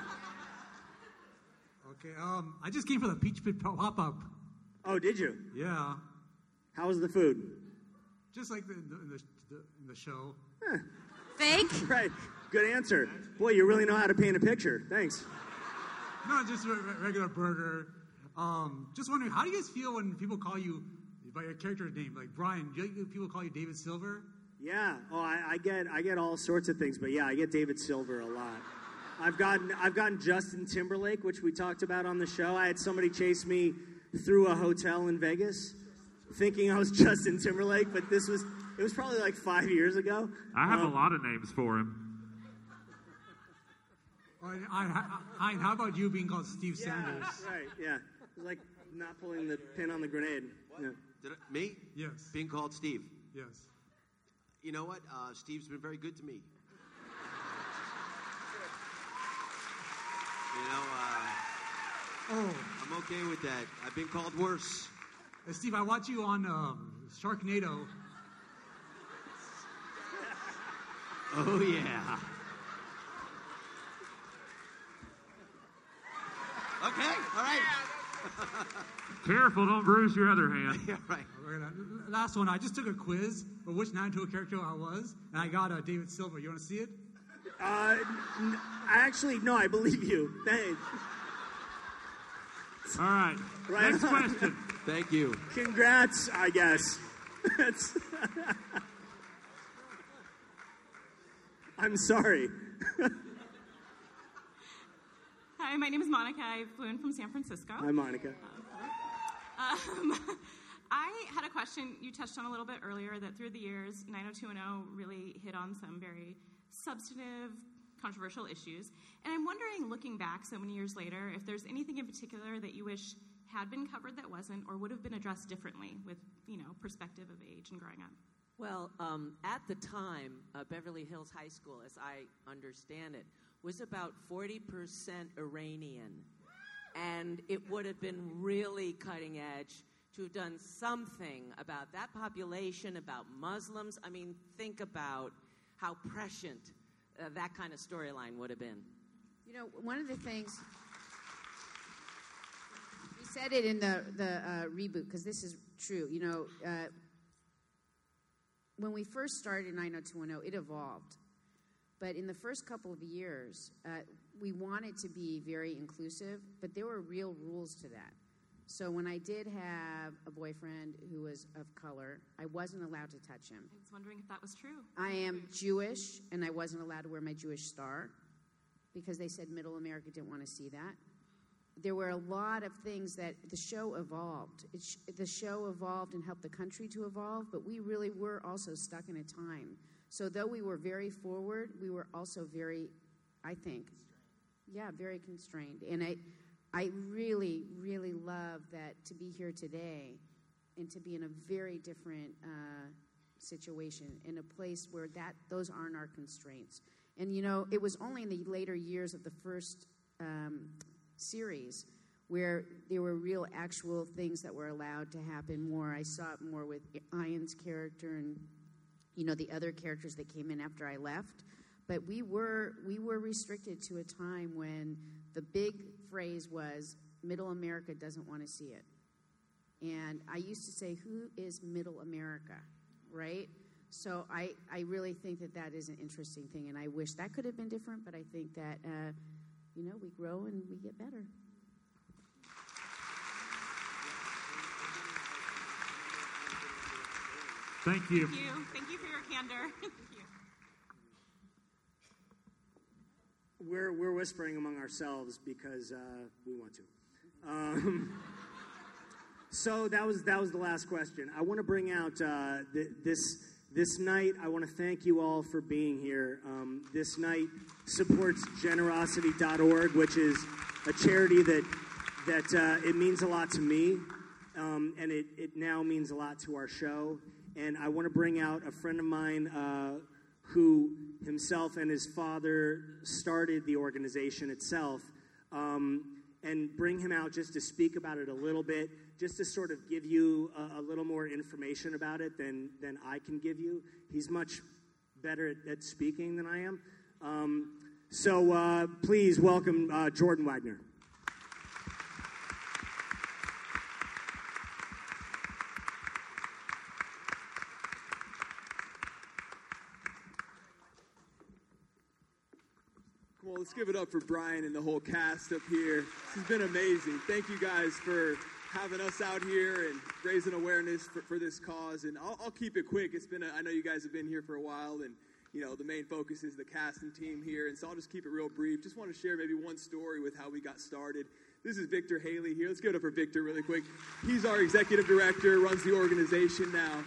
Okay. Um, I just came for the Peach Pit pop up. Oh, did you? Yeah. How was the food? Just like the, in, the, in, the, the, in the show. Fake. Right. Good answer. Boy, you really know how to paint a picture. Thanks. No, just a re- regular burger. Um, just wondering, how do you guys feel when people call you by your character name, like Brian? Do you, people call you David Silver? Yeah. Oh, I, I get I get all sorts of things, but yeah, I get David Silver a lot. I've gotten I've gotten Justin Timberlake, which we talked about on the show. I had somebody chase me through a hotel in Vegas, thinking I was Justin Timberlake, but this was it was probably like five years ago. I have Um, a lot of names for him. I, I, I, how about you being called Steve Sanders? Right. Yeah. It's like not pulling the pin on the grenade. Yeah. Did I, me? Yes. Being called Steve. Yes. You know what? Uh, Steve's been very good to me. You know, uh, Oh, I'm okay with that. I've been called worse. uh, Steve, I watch you on um, Sharknado. Oh yeah. Okay. All right. Careful, don't bruise your other hand. yeah, right. Last one, I just took a quiz of which Naruto character I was, and I got uh, David Silver. You want to see it? Uh, n- I actually no, I believe you. Thanks. All right. Right Next on. question. Thank you. Congrats, I guess. That's- I'm sorry. Hi, my name is Monica. I flew in from San Francisco. Hi, Monica. Um, I had a question you touched on a little bit earlier that through the years, 90210 really hit on some very substantive, controversial issues. And I'm wondering, looking back so many years later, if there's anything in particular that you wish had been covered that wasn't, or would have been addressed differently with, you know, perspective of age and growing up. Well, um, at the time, uh, Beverly Hills High School, as I understand it, was about 40% Iranian. And it would have been really cutting edge to have done something about that population, about Muslims. I mean, think about how prescient uh, that kind of storyline would have been. You know, one of the things we said it in the the uh, reboot because this is true. You know, uh, when we first started 90210, it evolved, but in the first couple of years, uh, we wanted to be very inclusive, but there were real rules to that. So when I did have a boyfriend who was of color, I wasn't allowed to touch him. I was wondering if that was true. I am Jewish, and I wasn't allowed to wear my Jewish star because they said Middle America didn't want to see that. There were a lot of things that the show evolved. It sh- the show evolved and helped the country to evolve, but we really were also stuck in a time. So, though we were very forward, we were also very, I think, yeah, very constrained. And I, I really, really love that to be here today and to be in a very different uh, situation, in a place where that those aren't our constraints. And you know, it was only in the later years of the first um, series where there were real, actual things that were allowed to happen more. I saw it more with Ian's character and you know the other characters that came in after I left. But we were we were restricted to a time when the big phrase was "Middle America doesn't want to see it," and I used to say, "Who is Middle America?" Right? So I I really think that that is an interesting thing, and I wish that could have been different. But I think that uh, you know we grow and we get better. Thank you. Thank you. Thank you for your candor. Thank you. We're we're whispering among ourselves because uh, we want to. Um, so that was that was the last question. I want to bring out uh, th- this this night. I want to thank you all for being here. Um, this night supports Generosity.org, which is a charity that that uh, it means a lot to me, um, and it, it now means a lot to our show. And I want to bring out a friend of mine uh, who himself and his father started the organization itself, um, and bring him out just to speak about it a little bit, just to sort of give you a, a little more information about it than, than I can give you. He's much better at, at speaking than I am. Um, so uh, please welcome uh, Jordan Wagner. Let's give it up for Brian and the whole cast up here. This has been amazing. Thank you guys for having us out here and raising awareness for, for this cause. And I'll, I'll keep it quick. It's been a, I know you guys have been here for a while, and you know the main focus is the casting team here, and so I'll just keep it real brief. Just want to share maybe one story with how we got started. This is Victor Haley here. Let's give it up for Victor really quick. He's our executive director, runs the organization now.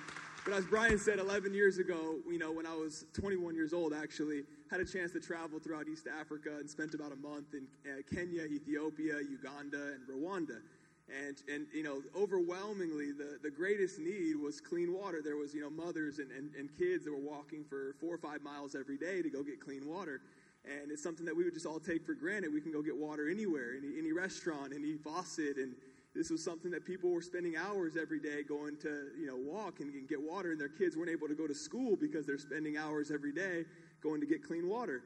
But as Brian said 11 years ago, you know, when I was 21 years old, actually, had a chance to travel throughout East Africa and spent about a month in uh, Kenya, Ethiopia, Uganda, and Rwanda. And, and you know, overwhelmingly, the, the greatest need was clean water. There was, you know, mothers and, and, and kids that were walking for four or five miles every day to go get clean water. And it's something that we would just all take for granted. We can go get water anywhere, any, any restaurant, any faucet, and this was something that people were spending hours every day going to, you know, walk and, and get water, and their kids weren't able to go to school because they're spending hours every day going to get clean water.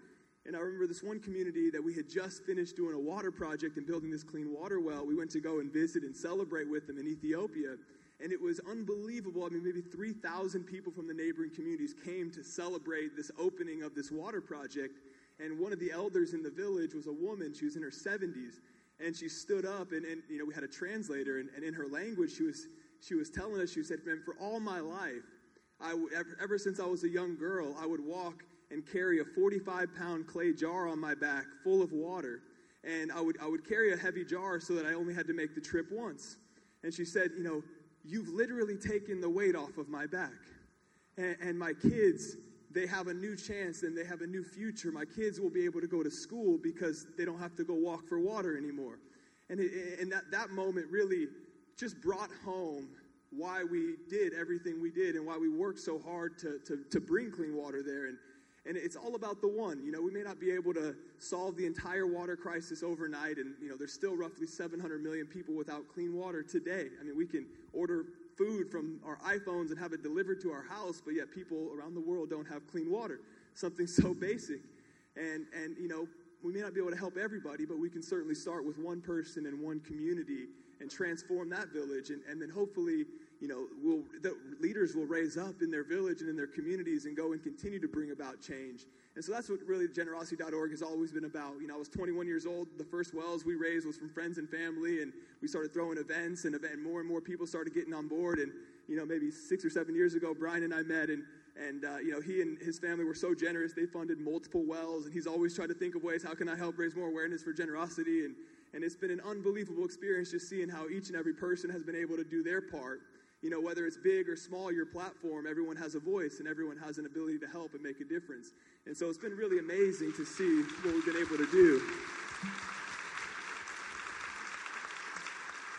And I remember this one community that we had just finished doing a water project and building this clean water well. We went to go and visit and celebrate with them in Ethiopia. And it was unbelievable. I mean, maybe 3,000 people from the neighboring communities came to celebrate this opening of this water project. And one of the elders in the village was a woman. She was in her 70s and she stood up and, and you know we had a translator and, and in her language she was she was telling us she said man for all my life I ever, ever since i was a young girl i would walk and carry a 45 pound clay jar on my back full of water. And i would i would carry a heavy jar so that i only had to make the trip once. And she said you know you've literally taken the weight off of my back. And, and my kids they have a new chance and they have a new future. My kids will be able to go to school because they don't have to go walk for water anymore. And, it, and that, that moment really just brought home why we did everything we did and why we worked so hard to, to, to bring clean water there. And, and it's all about the one. You know, we may not be able to solve the entire water crisis overnight, and, you know, there's still roughly 700 million people without clean water today. I mean, we can order food from our iPhones and have it delivered to our house, but yet people around the world don't have clean water. Something so basic. And, and you know, we may not be able to help everybody, but we can certainly start with one person and one community and transform that village. And, and then hopefully, you know, we'll, the leaders will raise up in their village and in their communities and go and continue to bring about change. And so that's what really generosity.org has always been about. You know, I was 21 years old. The first wells we raised was from friends and family, and we started throwing events, and, event, more and more people started getting on board. And, you know, maybe six or seven years ago, Brian and I met, and, and uh, you know, he and his family were so generous. They funded multiple wells, and he's always tried to think of ways, how can I help raise more awareness for generosity? And, and it's been an unbelievable experience just seeing how each and every person has been able to do their part you know, whether it's big or small, your platform, everyone has a voice and everyone has an ability to help and make a difference. And so it's been really amazing to see what we've been able to do.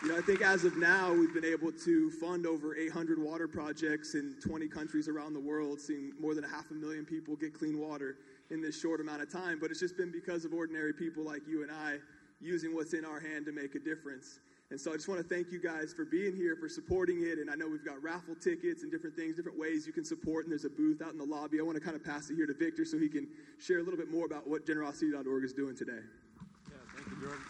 You know, I think as of now, we've been able to fund over 800 water projects in 20 countries around the world, seeing more than a half a million people get clean water in this short amount of time. But it's just been because of ordinary people like you and I using what's in our hand to make a difference. And so I just want to thank you guys for being here, for supporting it. And I know we've got raffle tickets and different things, different ways you can support. And there's a booth out in the lobby. I want to kind of pass it here to Victor so he can share a little bit more about what generosity.org is doing today. Yeah, thank you, Jordan.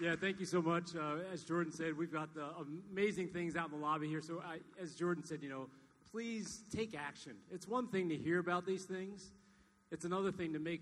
Yeah, thank you so much. Uh, as Jordan said, we've got the amazing things out in the lobby here. So, I, as Jordan said, you know, please take action. It's one thing to hear about these things, it's another thing to make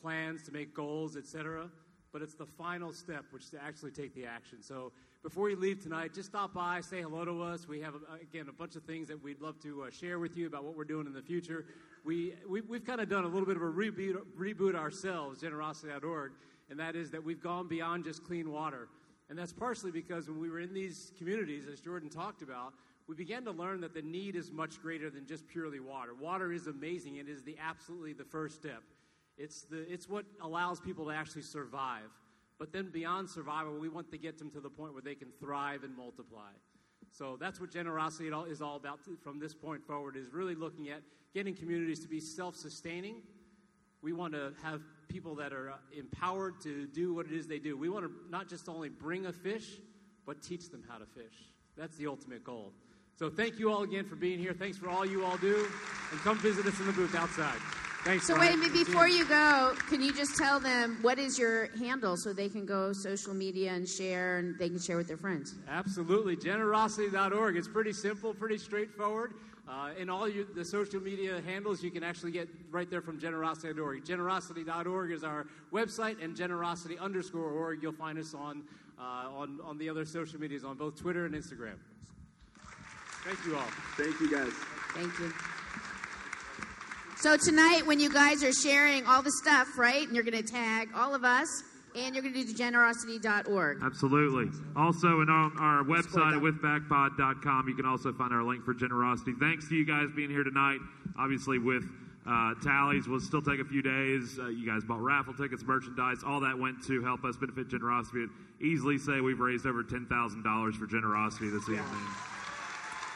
plans, to make goals, etc but it's the final step, which is to actually take the action. So before you leave tonight, just stop by, say hello to us. We have, uh, again, a bunch of things that we'd love to uh, share with you about what we're doing in the future. We, we, have kind of done a little bit of a reboot, reboot ourselves, generosity.org, and that is that we've gone beyond just clean water. And that's partially because when we were in these communities, as Jordan talked about, we began to learn that the need is much greater than just purely water. Water is amazing. It is the absolutely the first step. It's, the, it's what allows people to actually survive. But then beyond survival, we want to get them to the point where they can thrive and multiply. So that's what generosity is all about from this point forward is really looking at getting communities to be self-sustaining. We want to have people that are uh, empowered to do what it is they do. We want to not just only bring a fish, but teach them how to fish. That's the ultimate goal. So thank you all again for being here. Thanks for all you all do. And come visit us in the booth outside. Thanks. So Brian. wait, but before you go, can you just tell them what is your handle so they can go social media and share and they can share with their friends? Absolutely. Generosity.org. It's pretty simple, pretty straightforward. Uh, in all your, the social media handles, you can actually get right there from generosity.org. Generosity.org is our website, and generosity underscore org, you'll find us on, uh, on, on the other social medias, on both Twitter and Instagram. Thank you all. Thank you, guys. Thank you. So tonight, when you guys are sharing all the stuff, right, and you're going to tag all of us, and you're going to do the generosity.org. Absolutely. Also, in our, our website at withbackpod.com, you can also find our link for generosity. Thanks to you guys being here tonight. Obviously, with uh, tallies, will still take a few days. Uh, you guys bought raffle tickets, merchandise, all that went to help us benefit generosity. I'd easily say we've raised over ten thousand dollars for generosity this evening.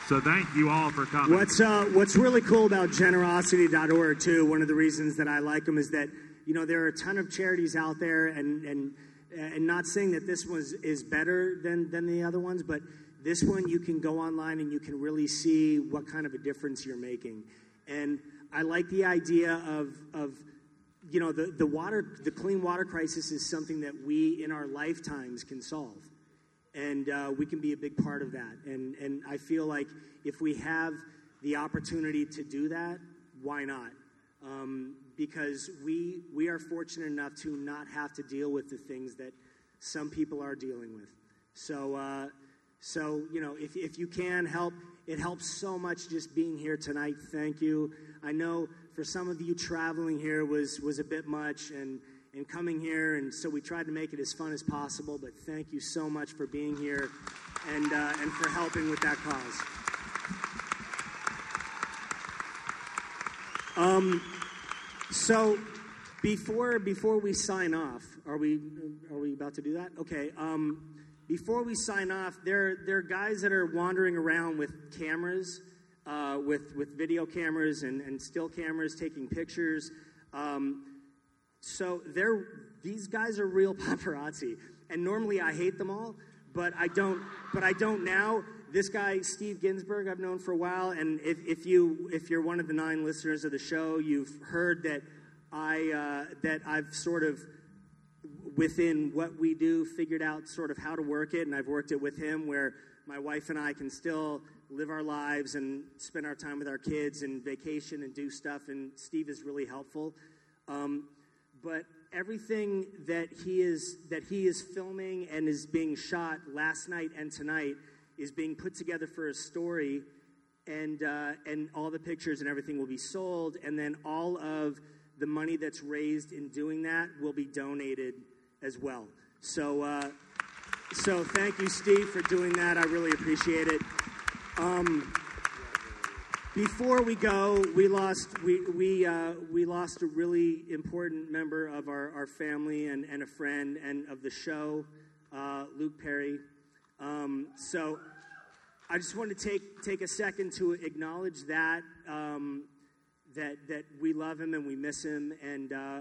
So thank you all for coming. What's uh, What's really cool about generosity.org too? One of the reasons that I like them is that you know there are a ton of charities out there, and and and not saying that this one is, better than than the other ones, but this one you can go online and you can really see what kind of a difference you're making. And I like the idea of of you know the the water the clean water crisis is something that we in our lifetimes can solve and uh, we can be a big part of that. And and I feel like if we have the opportunity to do that, why not? Um, because we we are fortunate enough to not have to deal with the things that some people are dealing with. So uh, so you know if if you can help, it helps so much just being here tonight. Thank you. I know for some of you traveling here was was a bit much and and coming here, and so we tried to make it as fun as possible. But thank you so much for being here and uh, and for helping with that cause. Um, so before before we sign off, are we are we about to do that? Okay. Um, before we sign off, there there are guys that are wandering around with cameras, uh, with with video cameras and, and still cameras, taking pictures. Um, so they're these guys are real paparazzi, and normally I hate them all, but I don't. But I don't now. This guy Steve Ginsburg I've known for a while, and if, if you if you're one of the nine listeners of the show, you've heard that I uh, that I've sort of within what we do figured out sort of how to work it, and I've worked it with him where my wife and I can still live our lives and spend our time with our kids and vacation and do stuff, and Steve is really helpful. Um, but everything that he is that he is filming and is being shot last night and tonight is being put together for a story and uh, and all the pictures and everything will be sold and then all of the money that's raised in doing that will be donated as well. So uh, so thank you steve for doing that. I really appreciate it. Um, before we go, we lost we we uh, we lost a really important member of our, our family and, and a friend and of the show, uh, Luke Perry. Um, so I just want to take take a second to acknowledge that um, that that we love him and we miss him and uh,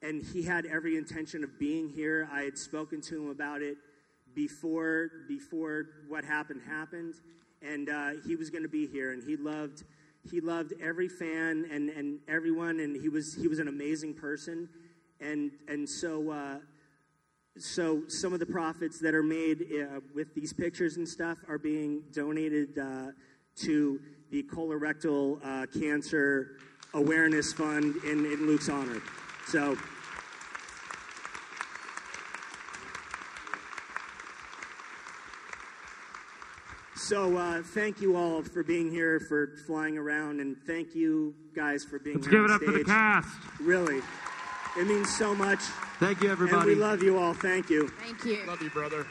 and he had every intention of being here. I had spoken to him about it before before what happened happened and uh, he was going to be here and he loved he loved every fan and, and everyone and he was he was an amazing person. And and so uh, so some of the profits that are made uh, with these pictures and stuff are being donated uh, to the colorectal uh, cancer awareness fund in, in luke's honor. So So uh, thank you all for being here, for flying around, and thank you guys for being Let's here give it on up for the stage. cast. Really, it means so much. Thank you, And everybody. we love you all. Thank you. Thank you. Love you, brother.